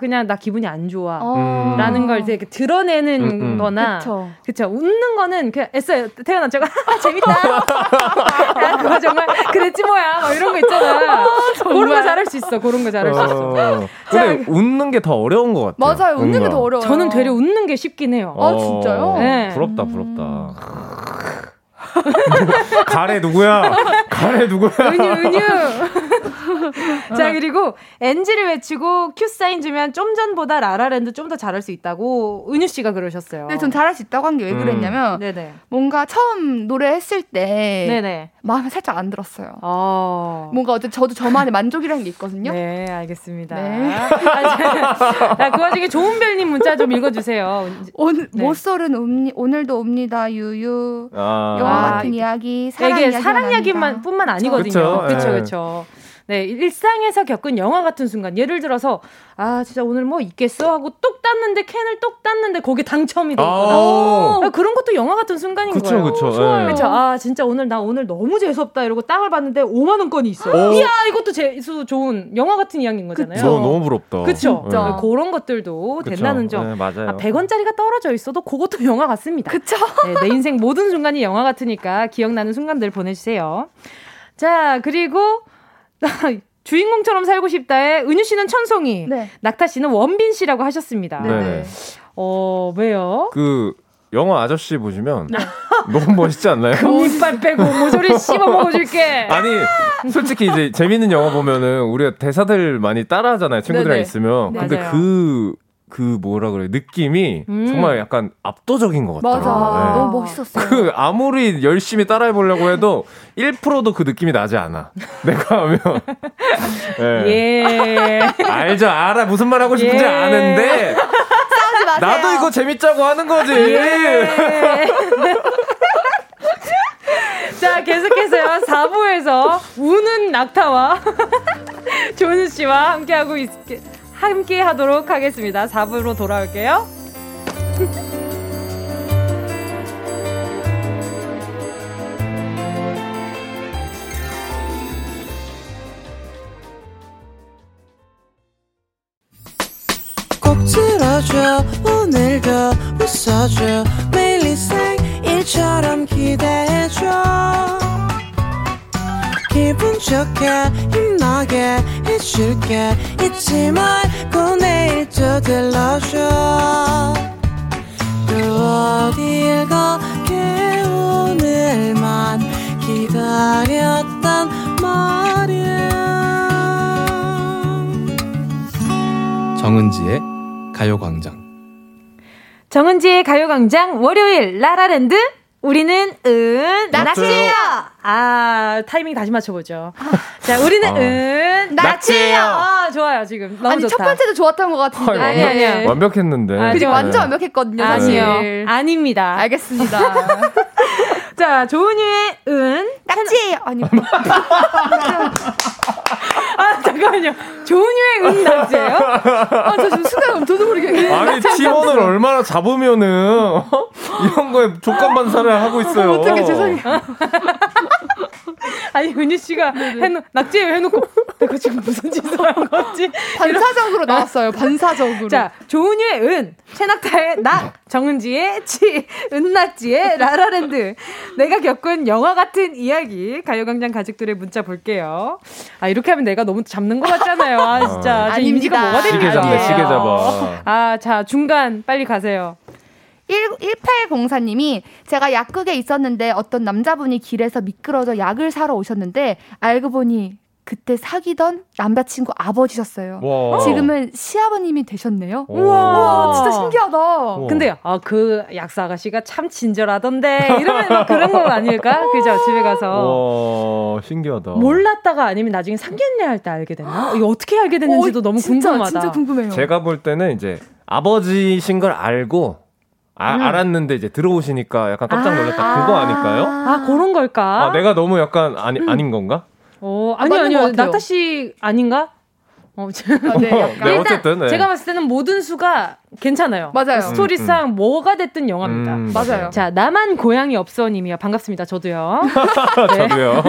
그냥 나 기분이 안 좋아. 어. 라는 걸 이렇게 드러내는 음, 음. 거나 그쵸. 그쵸 웃는 거는 그냥 애써요 태어난 척 재밌다 야, 그거 정말 그랬지 뭐야 막 이런 거 있잖아 그런 거 잘할 수 있어 그런 거 잘할 수 있어 어, 근데 웃는 게 더 어려운 것 같아요. 맞아요. 웃는 게. 더 어려워요. 저는 되려 웃는 게 쉽긴 해요 아, 진짜요? 네. 부럽다, 부럽다. 가래 누구야? 가래 누구야? 은유 은유 자 그리고 NG를 외치고 큐 사인 주면 좀 전보다 라라랜드 좀 더 잘할 수 있다고 은유 씨가 그러셨어요 근데 전 잘할 수 있다고 한 게왜 음. 그랬냐면 네네 뭔가 처음 노래 했을 때 네네 마음에 살짝 안 들었어요. 어. 뭔가 어쨌든 저도 저만의 만족이라는 게 있거든요. 네, 알겠습니다. 네. 아, 그 와중에 좋은별님 문자 좀 읽어주세요. 오늘 네. 모쏠은 옵니, 오늘도 옵니다 유유 아, 영화 아, 같은 이야기 사랑 이게 이야기만 사랑. 이야기만 뿐만 아니거든요. 그렇죠, 예. 그렇죠. 네, 일상에서 겪은 영화 같은 순간. 예를 들어서 아 진짜 오늘 뭐 있겠어 하고 똑 땄는데 캔을 똑 땄는데 거기 당첨이 돼 있거나. 아. 아, 그런 것도 영화 같은 순간인 그쵸, 거예요. 그쵸. 예. 그쵸. 아 진짜 오늘 나 오늘 너무 재수 없다 이러고 땅을 봤는데 5만 원권이 있어. 오. 이야 이것도 재수 좋은 영화 같은 이야기인 거잖아요. 저 너무 부럽다. 그쵸. 진짜. 그런 것들도 그쵸. 된다는 점. 네, 맞아요. 아, 100원짜리가 떨어져 있어도 그것도 영화 같습니다. 그쵸? 네, 내 인생 모든 순간이 영화 같으니까 기억나는 순간들 보내 주세요. 자, 그리고 주인공처럼 살고 싶다에 은유 씨는 천송이, 네. 낙타 씨는 원빈 씨라고 하셨습니다. 네. 어, 왜요? 그 영화 아저씨 보시면 네. 너무 멋있지 않나요? 금이빨 빼고 모조리 씹어 먹어줄게. 아니 솔직히 이제 재밌는 영화 보면은 우리가 대사들 많이 따라하잖아요 친구들이랑 네네. 있으면 네, 근데 맞아요. 그 그 뭐라 그래 느낌이 음. 정말 약간 압도적인 것 맞아 같더라고요. 네. 너무 멋있었어요. 그 아무리 열심히 따라해 보려고 해도 1%도 그 느낌이 나지 않아. 내가 하면 예. 예. 알죠 알아 무슨 말 하고 싶은지 예. 아는데. 나도 이거 재밌자고 하는 거지. 예. 자, 계속해서요. 4부에서 우는 낙타와 조은우 씨와 함께하고 있, 함께 하도록 하겠습니다. 4부로 돌아올게요. 오늘도 웃어줘 매일 일상일처럼 기대해줘 기분 좋게 힘나게 해줄게. 잊지 말고 내일 또 들러줘. 또 어딜 가게 오늘만 기다렸단 말이야. 정은지의 가요광장. 정은지의 가요광장 월요일 라라랜드 우리는 은 낙지예요. 아 타이밍 다시 맞춰보죠. 자 우리는 아. 은 낙지예요. 아 좋아요 지금 너무 아니 좋다. 첫 번째도 좋았던 것 같은데. 아니, 아니, 아니, 아니. 완벽했는데. 아, 그리고 네. 완전 완벽했거든요. 아니요 사실. 아닙니다. 알겠습니다. 자 조은유의 은 낙지 아니 아 잠깐만요. 조은유의 은 낙지예요? 아 저 지금 순간 저도 모르게 아니 팀원을 얼마나 잡으면은 어? 이런 거에 족간 반사를 하고 있어요. 어떻게 죄송해요. 아니 은유 씨가 해놓 낙지예요 해놓고 내가 지금 무슨 짓을 한 거지? 반사적으로 나왔어요. 반사적으로. 자, 조은유의 은, 최낙타의 낙, 정은지의 치, 은낙지의 라라랜드. 내가 겪은 영화 같은 이야기, 가요광장 가족들의 문자 볼게요. 아, 이렇게 하면 내가 너무 잡는 것 같잖아요. 아, 진짜. 저 아닙니다. 임지가 뭐가 되는 시계 아니에요. 시계 잡아. 아, 자, 중간, 빨리 가세요. 1804님이 제가 약국에 있었는데 어떤 남자분이 길에서 미끄러져 약을 사러 오셨는데 알고 보니 그때 사귀던 남자친구 아버지셨어요. 와. 지금은 시아버님이 되셨네요. 오. 우와, 진짜 신기하다. 우와. 근데, 아, 그 약사 아가씨가 참 친절하던데. 이러면 막 그런 거 아닐까? 그죠? 집에 가서. 와, 신기하다. 몰랐다가 아니면 나중에 상견례 할 때 알게 됐나? 이거 어떻게 알게 됐는지도 어, 너무 진짜, 궁금하다. 진짜 궁금해요. 제가 볼 때는 이제 아버지신 걸 알고 아, 음. 알았는데 이제 들어오시니까 약간 깜짝 놀랐다. 그거 아닐까요? 아, 그런 걸까? 아, 내가 너무 약간 아니, 아닌 건가? 어, 아니, 맞는 아니요. 낙타 씨 아닌가? 어, 아, 네, 약간. 네, 일단 어쨌든, 네. 제가 봤을 때는 모든 수가 괜찮아요. 맞아요. 스토리상 뭐가 됐든 영화입니다. 음, 맞아요. 자, 나만 고양이 없어님이요. 반갑습니다. 저도요. 저도요.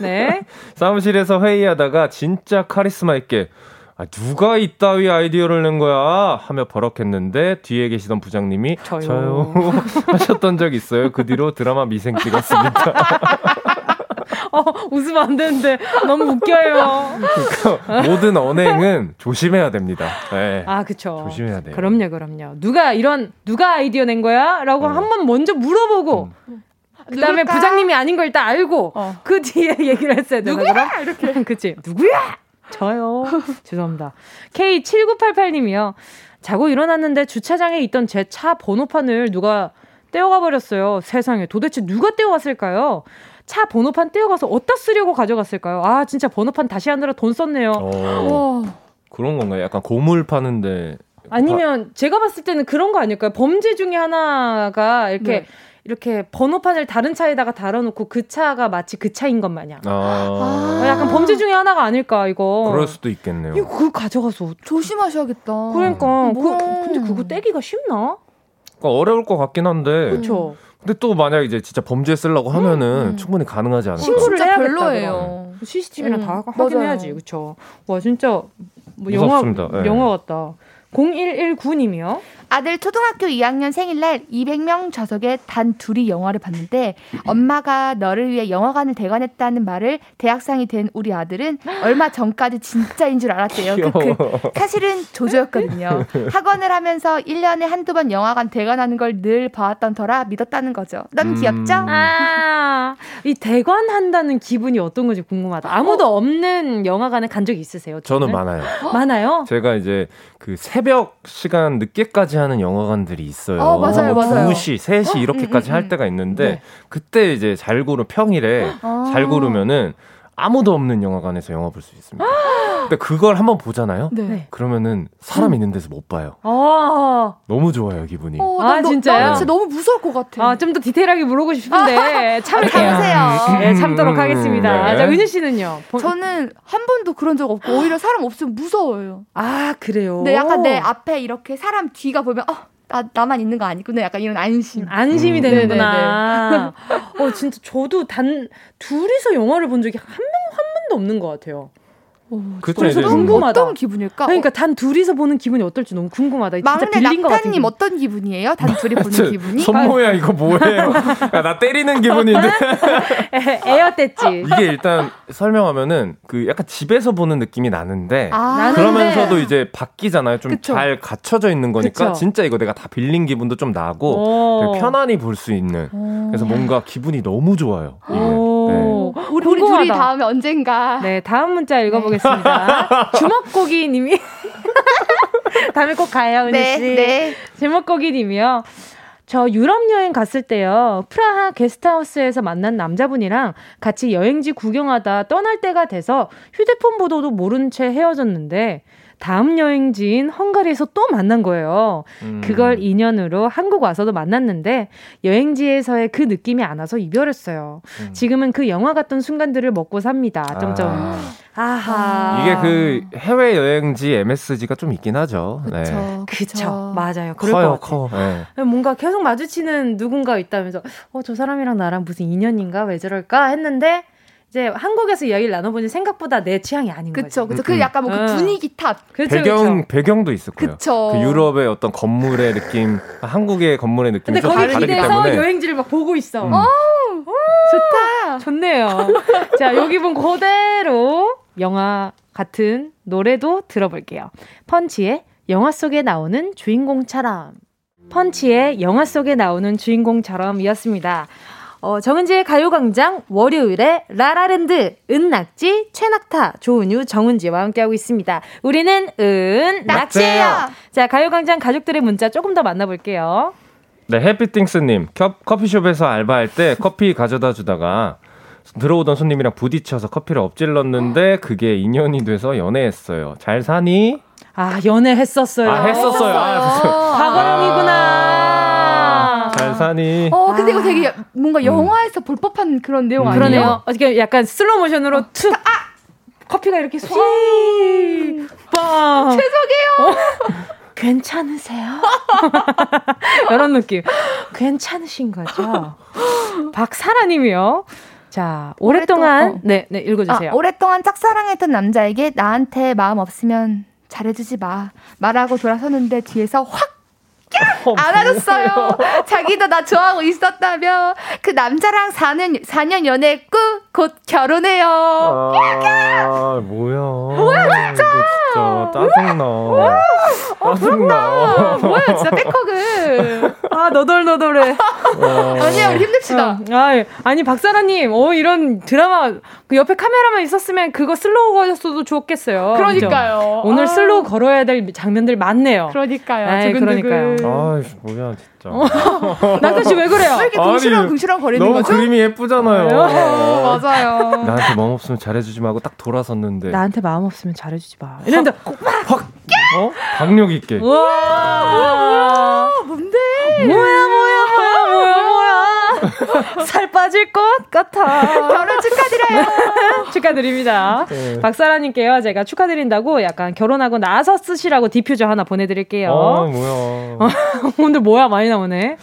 네. 사무실에서 회의하다가 진짜 카리스마 있게 아, 누가 이따위 아이디어를 낸 거야? 하며 버럭했는데 뒤에 계시던 부장님이 저요. 하셨던 적 있어요. 그 뒤로 드라마 미생 찍었습니다. 어, 웃으면 안 되는데 너무 웃겨요. 모든 언행은 조심해야 됩니다. 네. 아, 그쵸. 조심해야 돼요. 그럼요, 그럼요. 누가 이런, 누가 아이디어 낸 거야? 라고 한번 먼저 물어보고, 그 다음에 누굴까? 부장님이 아닌 걸 일단 알고, 그 뒤에 얘기를 했어야 되나, 누구야? 그럼? 이렇게. 그치. 누구야? 저요. 죄송합니다. K7988님이요. 자고 일어났는데 주차장에 있던 제 차 번호판을 누가 떼어가 버렸어요. 세상에. 도대체 누가 떼어갔을까요? 차 번호판 떼어가서 어디다 쓰려고 가져갔을까요? 아, 진짜 번호판 다시 하느라 돈 썼네요. 어, 그런 건가요? 약간 고물 파는데 아니면 제가 봤을 때는 그런 거 아닐까요? 범죄 중에 하나가 이렇게 네. 이렇게 번호판을 다른 차에다가 달아놓고 그 차가 마치 그 차인 것 마냥. 아, 어, 약간 범죄 중에 하나가 아닐까 이거. 그럴 수도 있겠네요. 이거 그걸 가져가서 조심하셔야겠다. 그러니까 그, 뭐. 근데 그거 떼기가 쉽나? 그러니까 어려울 것 같긴 한데. 그렇죠. 근데 또 만약 이제 진짜 범죄 쓰려고 하면은 충분히 가능하지 않을까? 신고를 진짜 해야겠다. 별로예요. CCTV랑 음, 다. 확인해야지, 그렇죠. 와 진짜 뭐 영화 무섭습니다. 예. 영화 같다. 0119님이요. 아들 초등학교 2학년 생일날 200명 좌석에 단 둘이 영화를 봤는데 엄마가 너를 위해 영화관을 대관했다는 말을 대학생이 된 우리 아들은 얼마 전까지 진짜인 줄 알았대요. 크크. 사실은 조조였거든요. 학원을 하면서 1년에 한두 번 영화관 대관하는 걸 늘 봐왔던 터라 믿었다는 거죠. 너무 귀엽죠? 아, 이 대관한다는 기분이 어떤 건지 궁금하다. 아무도 없는 영화관에 간 적이 있으세요? 저는 많아요. 많아요? 제가 이제 그 새벽 시간 늦게까지 하는 영화관들이 있어요. 어, 맞아요, 뭐 맞아요. 2시, 3시 이렇게까지 음, 음, 할 때가 있는데 네. 그때 이제 잘 고르 평일에 아. 잘 고르면은 아무도 없는 영화관에서 영화 볼 수 있습니다. 근데 그걸 한번 보잖아요. 네. 네. 그러면은 사람 있는 데서 못 봐요. 아, 너무 좋아요, 기분이. 어, 아, 나, 너- 진짜요? 나는 진짜 너무 무서울 것 같아. 아, 좀 더 디테일하게 물어보고 싶은데 참을게요. 참으세요. 네, 참도록 하겠습니다. 네. 자, 은유 씨는요? 본- 저는 한 번도 그런 적 없고 오히려 사람 없으면 무서워요. 아, 그래요? 근데 약간 내 앞에 이렇게 사람 뒤가 보면 어, 나, 나만 있는 거 아니구나 약간 이런 안심. 안심이 음. 되는구나. 어, 진짜 저도 단, 둘이서 영화를 본 적이 한 명, 한 번도 없는 것 같아요. 이제 궁금하다. 어떤 기분일까? 그러니까 단 둘이서 보는 기분이 어떨지 너무 궁금하다. 막내 낙타님. 어떤 기분이에요? 단 둘이 보는 저- 기분이? 손모야 이거 뭐예요? 야, 나 때리는 기분인데 에어댔지. 이게 일단 설명하면은 그 약간 집에서 보는 느낌이 나는데 아, 그러면서도 이제 바뀌잖아요. 좀. 잘 갖춰져 있는 거니까 그쵸. 진짜 이거 내가 다 빌린 기분도 좀 나고 편안히 볼 수 있는 그래서 뭔가 기분이 너무 좋아요. 네. 오. 우리, 우리. 둘이 다음에 언젠가 네, 다음 문자 읽어보겠습니다. 주먹고기 님이. 다음에 꼭 가요, 은희 네, 씨. 네. 주먹고기 님이요. 저 유럽 여행 갔을 때요. 프라하 게스트하우스에서 만난 남자분이랑 같이 여행지 구경하다 떠날 때가 돼서 휴대폰 번호도 모른 채 헤어졌는데 다음 여행지인 헝가리에서 또 만난 거예요. 음. 그걸 인연으로 한국 와서도 만났는데 여행지에서의 그 느낌이 안 와서 이별했어요. 음. 지금은 그 영화 같던 순간들을 먹고 삽니다. 점점. 아. 아하. 이게 그 해외 여행지 MSG가 좀 있긴 하죠. 네. 그쵸, 그쵸. 맞아요. 그럴 커요. 커. 네. 뭔가 계속 마주치는 누군가 있다면서 어 저 사람이랑 나랑 무슨 인연인가 왜 저럴까 했는데 이제 한국에서 이야기를 나눠보니 생각보다 내 취향이 아닌 그쵸, 거죠. 그쵸. 그 약간 뭐그 음. 분위기 탓. 그쵸, 배경 그쵸. 배경도 있을 거예요. 그쵸. 그 유럽의 어떤 건물의 느낌, 한국의 건물의 느낌이 근데 좀 거기 다르기 기대서 때문에 여행지를 막 보고 있어. 음. 어, 좋다. 좋네요. 자, 여기 본 그대로 영화 같은 노래도 들어볼게요. 펀치의 영화 속에 나오는 주인공처럼. 펀치의 영화 속에 나오는 주인공처럼이었습니다. 어, 정은지의 가요광장 월요일에 라라랜드 은낙지 최낙타 조은유 정은지와 함께하고 있습니다. 우리는 은낙지예요. 낙지예요. 자 가요광장 가족들의 문자 조금 더 만나볼게요. 네, 해피띵스님 컵- 커피숍에서 알바할 때 커피 가져다 주다가 들어오던 손님이랑 부딪혀서 커피를 엎질렀는데 그게 인연이 돼서 연애했어요. 잘 사니? 아 연애했었어요. 아 했었어요. 아, 박원영이구나. 잘 사니? 어, 근데 이거 되게 뭔가 영화에서 볼 법한 그런 내용 아니에요? 그러네요. 어떻게 약간 슬로우 모션으로 툭 커피가 이렇게 휘, 빵. 죄송해요. 괜찮으세요? 이런 느낌. 괜찮으신 거죠? 박사라님이요. 자, 오랫동안, 오랫동안, 어. 네, 네, 읽어주세요. 아, 오랫동안 짝사랑했던 남자에게 나한테 마음 없으면 잘해주지 마. 말하고 돌아섰는데 뒤에서 확 안아줬어요. 자기도 나 좋아하고 있었다며. 그 남자랑 4년, 4년 연애했고, 곧 결혼해요. 아, 뭐야. 뭐야, 진짜. 진짜 짜증나. 짜증나. 아, 뭐야, 진짜 백허그. 아, 너덜너덜해. 어. 아니야, 우리 힘냅시다. 어, 아, 아니, 박사라님, 어, 이런 드라마, 그 옆에 카메라만 있었으면 그거 슬로우 걸었어도 좋겠어요. 그러니까요. 그죠? 오늘 아. 슬로우 걸어야 될 장면들 많네요. 그러니까요. 아이. 그러니까요. 아, 뭐야, 진짜. 낙타 씨 왜 그래요? 왜 이렇게 궁시렁 궁시렁 거리는 너무 거죠? 그림이 예쁘잖아요. 어, 맞아요. 나한테 마음 없으면 잘해주지 말고 딱 돌아섰는데. 나한테 마음 없으면 잘해주지 마. 이런데, 확! 어? 박력 있게. 우와! 뭔데? 뭐야, 뭐야, 뭐야, 뭐야, 뭐야. 살 빠질 것 같아. 결혼 축하드려요. 축하드립니다. 네. 박사라님께요, 제가 축하드린다고 약간 결혼하고 나서 쓰시라고 디퓨저 하나 보내드릴게요. 어, 뭐야. 오늘 뭐야 많이 나오네.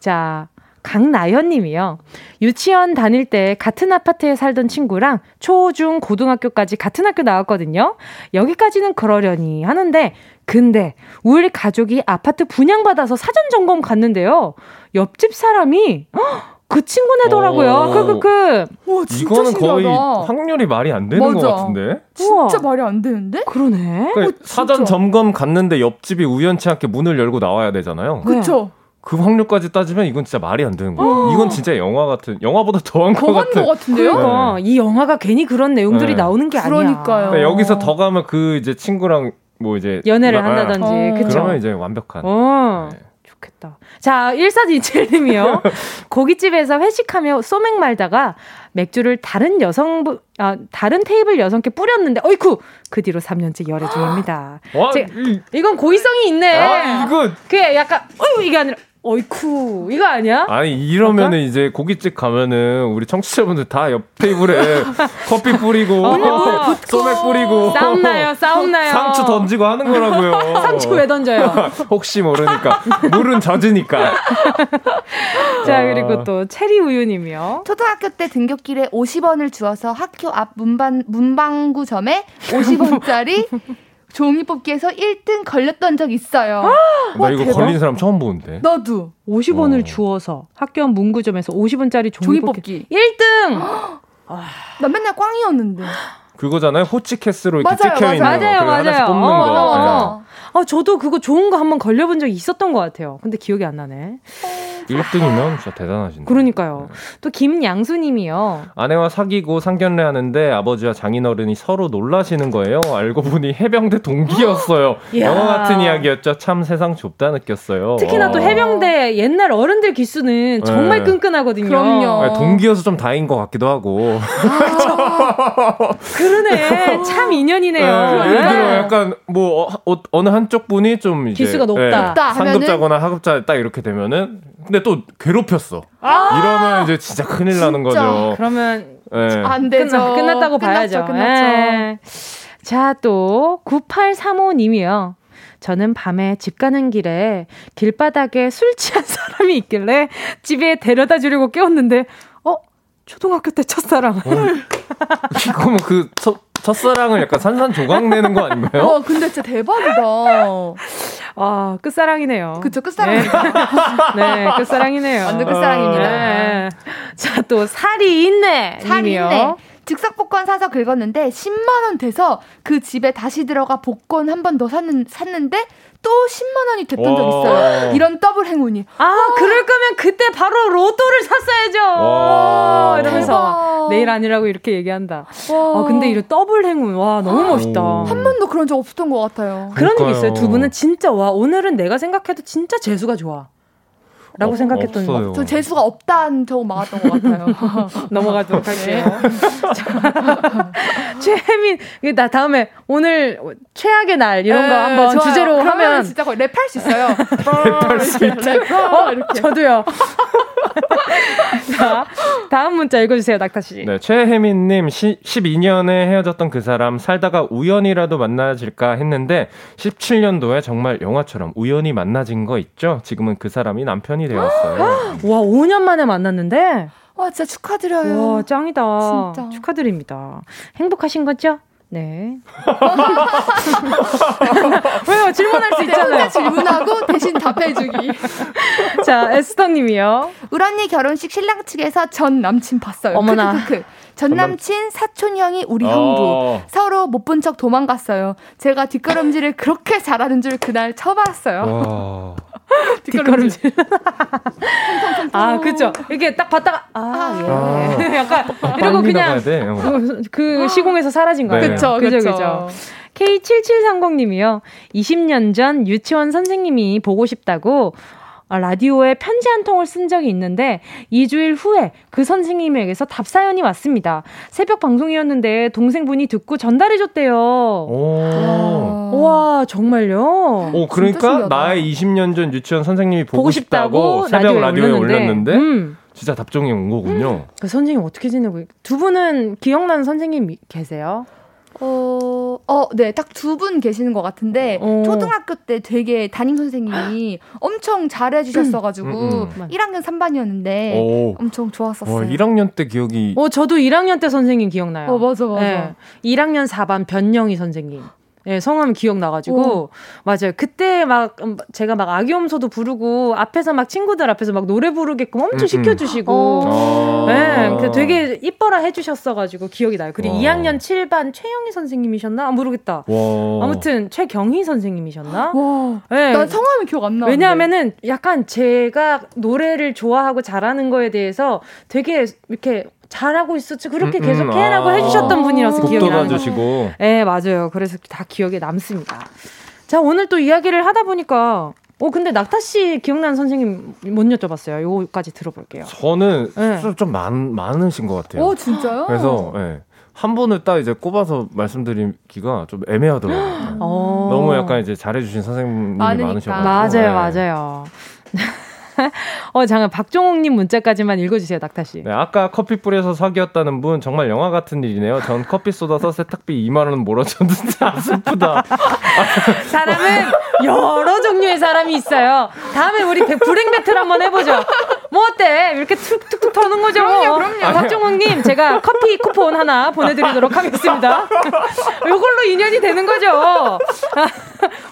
자, 강나연 님이요. 유치원 다닐 때 같은 아파트에 살던 친구랑 초, 중, 고등학교까지 같은 학교 나왔거든요. 여기까지는 그러려니 하는데, 근데 우리 가족이 아파트 분양받아서 사전 점검 갔는데요. 옆집 사람이 헉, 그 친구네더라고요. 어. 그, 그, 그. 와, 진짜 이거는 거의 신기하다. 확률이 말이 안 되는 맞아. 것 같은데? 진짜 우와. 말이 안 되는데? 그러네. 그러니까 사전 진짜. 점검 갔는데 옆집이 우연치 않게 문을 열고 나와야 되잖아요. 네. 그쵸? 그 확률까지 따지면 이건 진짜 말이 안 되는 거예요. 이건 진짜 영화 같은, 영화보다 더한 것 더한 같은. 것 같은데요? 그러니까 이 영화가 괜히 그런 내용들이 네. 나오는 게 아니야. 그러니까요. 그러니까 여기서 더 가면 그 이제 친구랑 뭐 이제 연애를 나- 한다든지, 어. 그쵸? 그러면 이제 완벽한. 어. 네. 좋겠다. 자, 1427님이요. 고깃집에서 회식하며 소맥 말다가 맥주를 다른 여성 분, 아, 다른 테이블 여성께 뿌렸는데, 어이쿠! 그 뒤로 3년째 열애 중입니다. 와, 제- 이, 이건 고의성이 있네. 아, 이거 그게 약간, 어유 이게 아니라, 어이쿠! 이거 아니야? 아니 이러면은 이제 고깃집 가면은 우리 청취자분들 다 옆 테이블에 커피 뿌리고 어. 소맥 뿌리고 싸움 나요, 싸움 나요. 상추 던지고 하는 거라고요. 상추 왜 던져요? 혹시 모르니까 물은 젖으니까. 자, 아. 그리고 또 체리 우유님이요. 초등학교 때 등굣길에 50원을 주어서 학교 앞 문방, 문방구점에 50원짜리 종이 뽑기에서 1등 걸렸던 적 있어요. 나 이거 대박. 걸린 사람 처음 보는데. 너도 50원을 어. 주어서 학교 앞 문구점에서 50원짜리 종이, 종이 뽑기. 뽑기. 1등! 나 맨날 꽝이었는데. 그거잖아요. 호치케스로 이렇게 맞아요, 찍혀 있는 맞아요. 거. 맞아요, 하나씩 맞아요. 뽑는 어, 거. 맞아, 맞아. 네. 아, 저도 그거 좋은 거 한번 걸려본 적이 있었던 것 같아요. 근데 기억이 안 나네. 1등이면 진짜 대단하신데. 그러니까요. 또 김양수님이요. 아내와 사귀고 상견례 하는데 아버지와 장인어른이 서로 놀라시는 거예요. 알고 보니 해병대 동기였어요. 영화 같은 이야기였죠. 참 세상 좁다 느꼈어요. 특히나 또 와. 해병대 옛날 어른들 기수는 정말 네. 끈끈하거든요. 그럼요. 동기여서 좀 다행인 것 같기도 하고. 그러네. 참 인연이네요. 네, 예를 들어 약간 뭐 어, 어, 느 한쪽 분이 좀 이제 기수가 높다. 예, 높다 하면은? 상급자거나 하급자 딱 이렇게 되면은 근데 또 괴롭혔어. 이러면 이제 진짜 큰일 나는 진짜. 거죠. 그러면 예. 안 되죠. 끝나, 끝났다고 봐야죠. 끝났죠. 끝났죠. 예. 자, 또 9835님이요. 저는 밤에 집 가는 길에 길바닥에 술 취한 사람이 있길래 집에 데려다 주려고 깨웠는데 어? 초등학교 때 첫사랑. 이거 뭐그 첫사랑을 약간 산산조각 내는 거 아닌가요? 어, 근데 진짜 대박이다. 아, 끝사랑이네요. 그쵸, 끝사랑. 네, 네, 끝사랑이네요. 완전 끝사랑입니다. 네. 자, 또 살이 있네. 살이 님이요. 있네. 즉석 복권 사서 긁었는데 10만 원 돼서 그 집에 다시 들어가 복권 한 번 더 샀는, 샀는데 또 10만 원이 됐던 적 와. 있어요. 이런 더블 행운이. 아, 그럴 거면 그때 바로 로또를 샀어야죠. 와. 이러면서. 내일 아니라고 이렇게 얘기한다. 와. 아, 근데 이런 더블 행운. 와, 너무 멋있다. 오. 한 번도 그런 적 없었던 것 같아요. 그런 적 그러니까요. 있어요. 두 분은 진짜 와, 오늘은 내가 생각해도 진짜 재수가 좋아. 라고 없- 생각했던 거. 없어요. 전 재수가 없다는 적 많았던 것 같아요. 넘어가도록 할게요. 자, 최혜민, 나 다음에 오늘 최악의 날 이런 거 네, 한번 좋아요. 주제로 하면 진짜 거의 랩할 수 있어요. 랩할 수 있다. 랩, 어, 이렇게. 저도요. 자, 다음 문자 읽어주세요, 낙타 씨. 네, 최혜민님, 12년에 헤어졌던 그 사람, 살다가 우연이라도 만나질까 했는데, 17년도에 정말 영화처럼 우연히 만나진 거 있죠? 지금은 그 사람이 남편이 되었어요. 와, 5년 만에 만났는데? 와, 진짜 축하드려요. 와, 짱이다. 진짜. 축하드립니다. 행복하신 거죠? 네. 왜요? 질문할 수 있잖아요. 혼자 질문하고 대신 답해주기. 자, 에스더님이요. 울 언니 결혼식 신랑 측에서 전 남친 봤어요. 어머나. 크크크크. 전 남친 사촌 형이 우리 어. 형부 서로 못 본 척 도망갔어요. 제가 뒷걸음질을 그렇게 잘하는 줄 그날 처음 알았어요. 와. 뒷걸음질. 아, 그죠. 이렇게 딱 봤다가, 아, 예. 아. 약간, 빨리 이러고 그냥 돼. 어. 그, 그 시공에서 사라진 거예요. 네. 그쵸, 그죠, 그쵸. 그죠. K7730님이요. 20년 전 유치원 선생님이 보고 싶다고 아, 라디오에 편지 한 통을 쓴 적이 있는데 2주일 후에 그 선생님에게서 답사연이 왔습니다. 새벽 방송이었는데 동생분이 듣고 전달해줬대요. 오. 와 정말요? 오, 그러니까. 나의 20년 전 유치원 선생님이 보고, 보고 싶다고, 싶다고 새벽 라디오에 라디오에 올렸는데, 올렸는데, 음. 진짜 답정이 온 거군요. 그 선생님 어떻게 지내고 두 분은 기억나는 선생님 계세요? 어, 어, 네, 딱 두 분 계시는 것 같은데, 어. 초등학교 때 되게 담임 선생님이 엄청 잘해주셨어가지고, 음, 음. 1학년 3반이었는데, 오. 엄청 좋았었어요. 와, 1학년 때 기억이 어 저도 1학년 때 선생님 기억나요. 어, 맞아, 맞아. 네. 1학년 4반 변영희 선생님. 예, 성함 기억나가지고 맞아요. 그때 막 음, 제가 막 아기엄소도 부르고 앞에서 막 친구들 앞에서 막 노래 부르게끔 엄청 음, 음. 시켜주시고, 어. 아. 예, 그 되게 이뻐라 해주셨어가지고 기억이 나요. 그리고 와. 2학년 7반 최영희 선생님이셨나? 아, 모르겠다. 와. 아무튼 최경희 선생님이셨나? 와, 예. 난 성함이 기억 안 나. 왜냐하면은 약간 제가 노래를 좋아하고 잘하는 거에 대해서 되게 이렇게 잘하고 있었지 그렇게 음, 계속 음, 해라고 아. 해주셨던 분이라서 기억이 곡도 나는 거. 봐주시고. 네 맞아요. 그래서 다 기억에 남습니다. 자 오늘 또 이야기를 하다 보니까 어 근데 낙타 씨 기억나는 선생님 못 여쭤봤어요. 요거까지 들어볼게요. 저는 네. 좀, 좀 많, 많으신 것 같아요. 어, 진짜요? 그래서 예. 한 분을 딱 이제 꼽아서 말씀드리기가 좀 애매하더라고요. 어. 너무 약간 이제 잘해주신 선생님이 많으니까. 많으셔가지고. 맞아요, 네. 맞아요. 어 잠깐 박종옥님 문자까지만 읽어주세요, 낙타 씨. 네, 아까 커피 뿌려서 사귀었다는 분 정말 영화 같은 일이네요. 전 커피 쏟아서 세탁비 2만 원 몰아줬는데 아, 슬프다. 사람은 여러 종류의 사람이 있어요. 다음에 우리 배- 불행 배틀 한번 해보죠. 뭐 어때? 이렇게 툭툭툭 터는 거죠. 그럼요, 그럼요. 박종욱님, 제가 커피 쿠폰 하나 보내드리도록 하겠습니다. 이걸로 인연이 되는 거죠.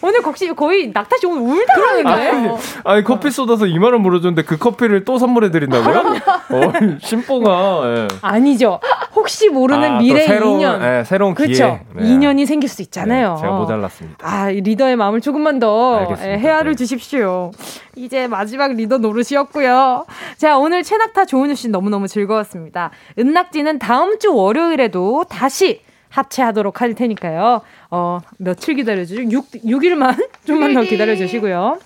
오늘 혹시 거의 낙타 씨 오늘 울다 가는데. 아니 커피 쏟아서 2만 원 물어줬는데 그 커피를 또 선물해 드린다고요? 어, 심보가 예. 아니죠. 혹시 모르는 아, 또 미래 새로운, 인연. 예, 새로운 그렇죠. 기회. 네. 인연이 생길 수 있잖아요. 네, 제가 모자랐습니다. 아, 이 리더의 마음을 조금만 더. 예, 헤아를 네. 주십시오. 이제 마지막 리더 노릇이었고요. 자, 오늘 최낙타 조은유 씨 너무너무 즐거웠습니다. 은낙지는 다음 주 월요일에도 다시 합체하도록 할 테니까요. 어, 며칠 기다려주죠? 6, 6일만 좀만 더 기다려주시고요.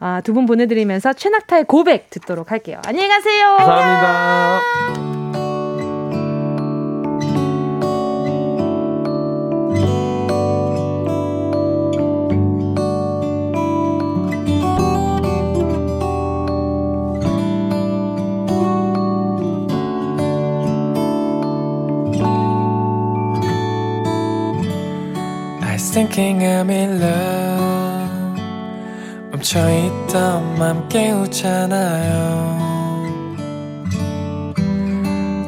아, 두 분 보내드리면서 최낙타의 고백 듣도록 할게요. 안녕히 가세요. 감사합니다. Was thinking I'm in love 멈춰있던 맘 깨우잖아요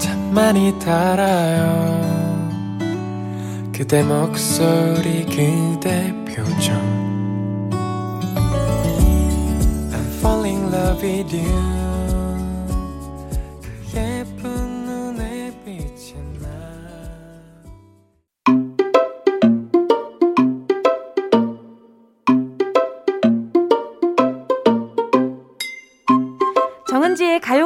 참 많이 달아요 그대 목소리 그대 표정 I'm falling in love with you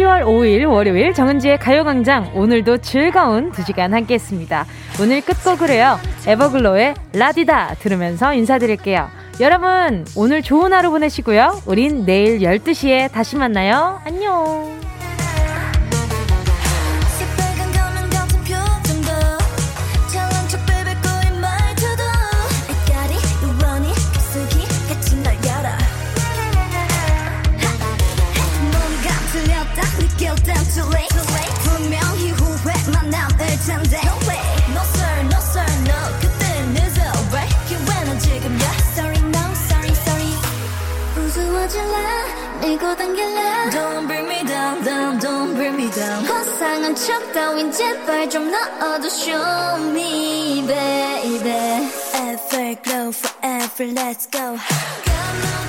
10월 5일 월요일 정은지의 가요광장 오늘도 즐거운 2시간 함께 했습니다. 오늘 끝곡으로요. 에버글로의 라디다 들으면서 인사드릴게요. 여러분 오늘 좋은 하루 보내시고요. 우린 내일 12시에 다시 만나요. 안녕. 우스워질래 밀고 당길래 Don't bring me down down don't bring me down 화상한 척 따윈 제발 좀 넣어도 show me baby Everglow forever let's go Come on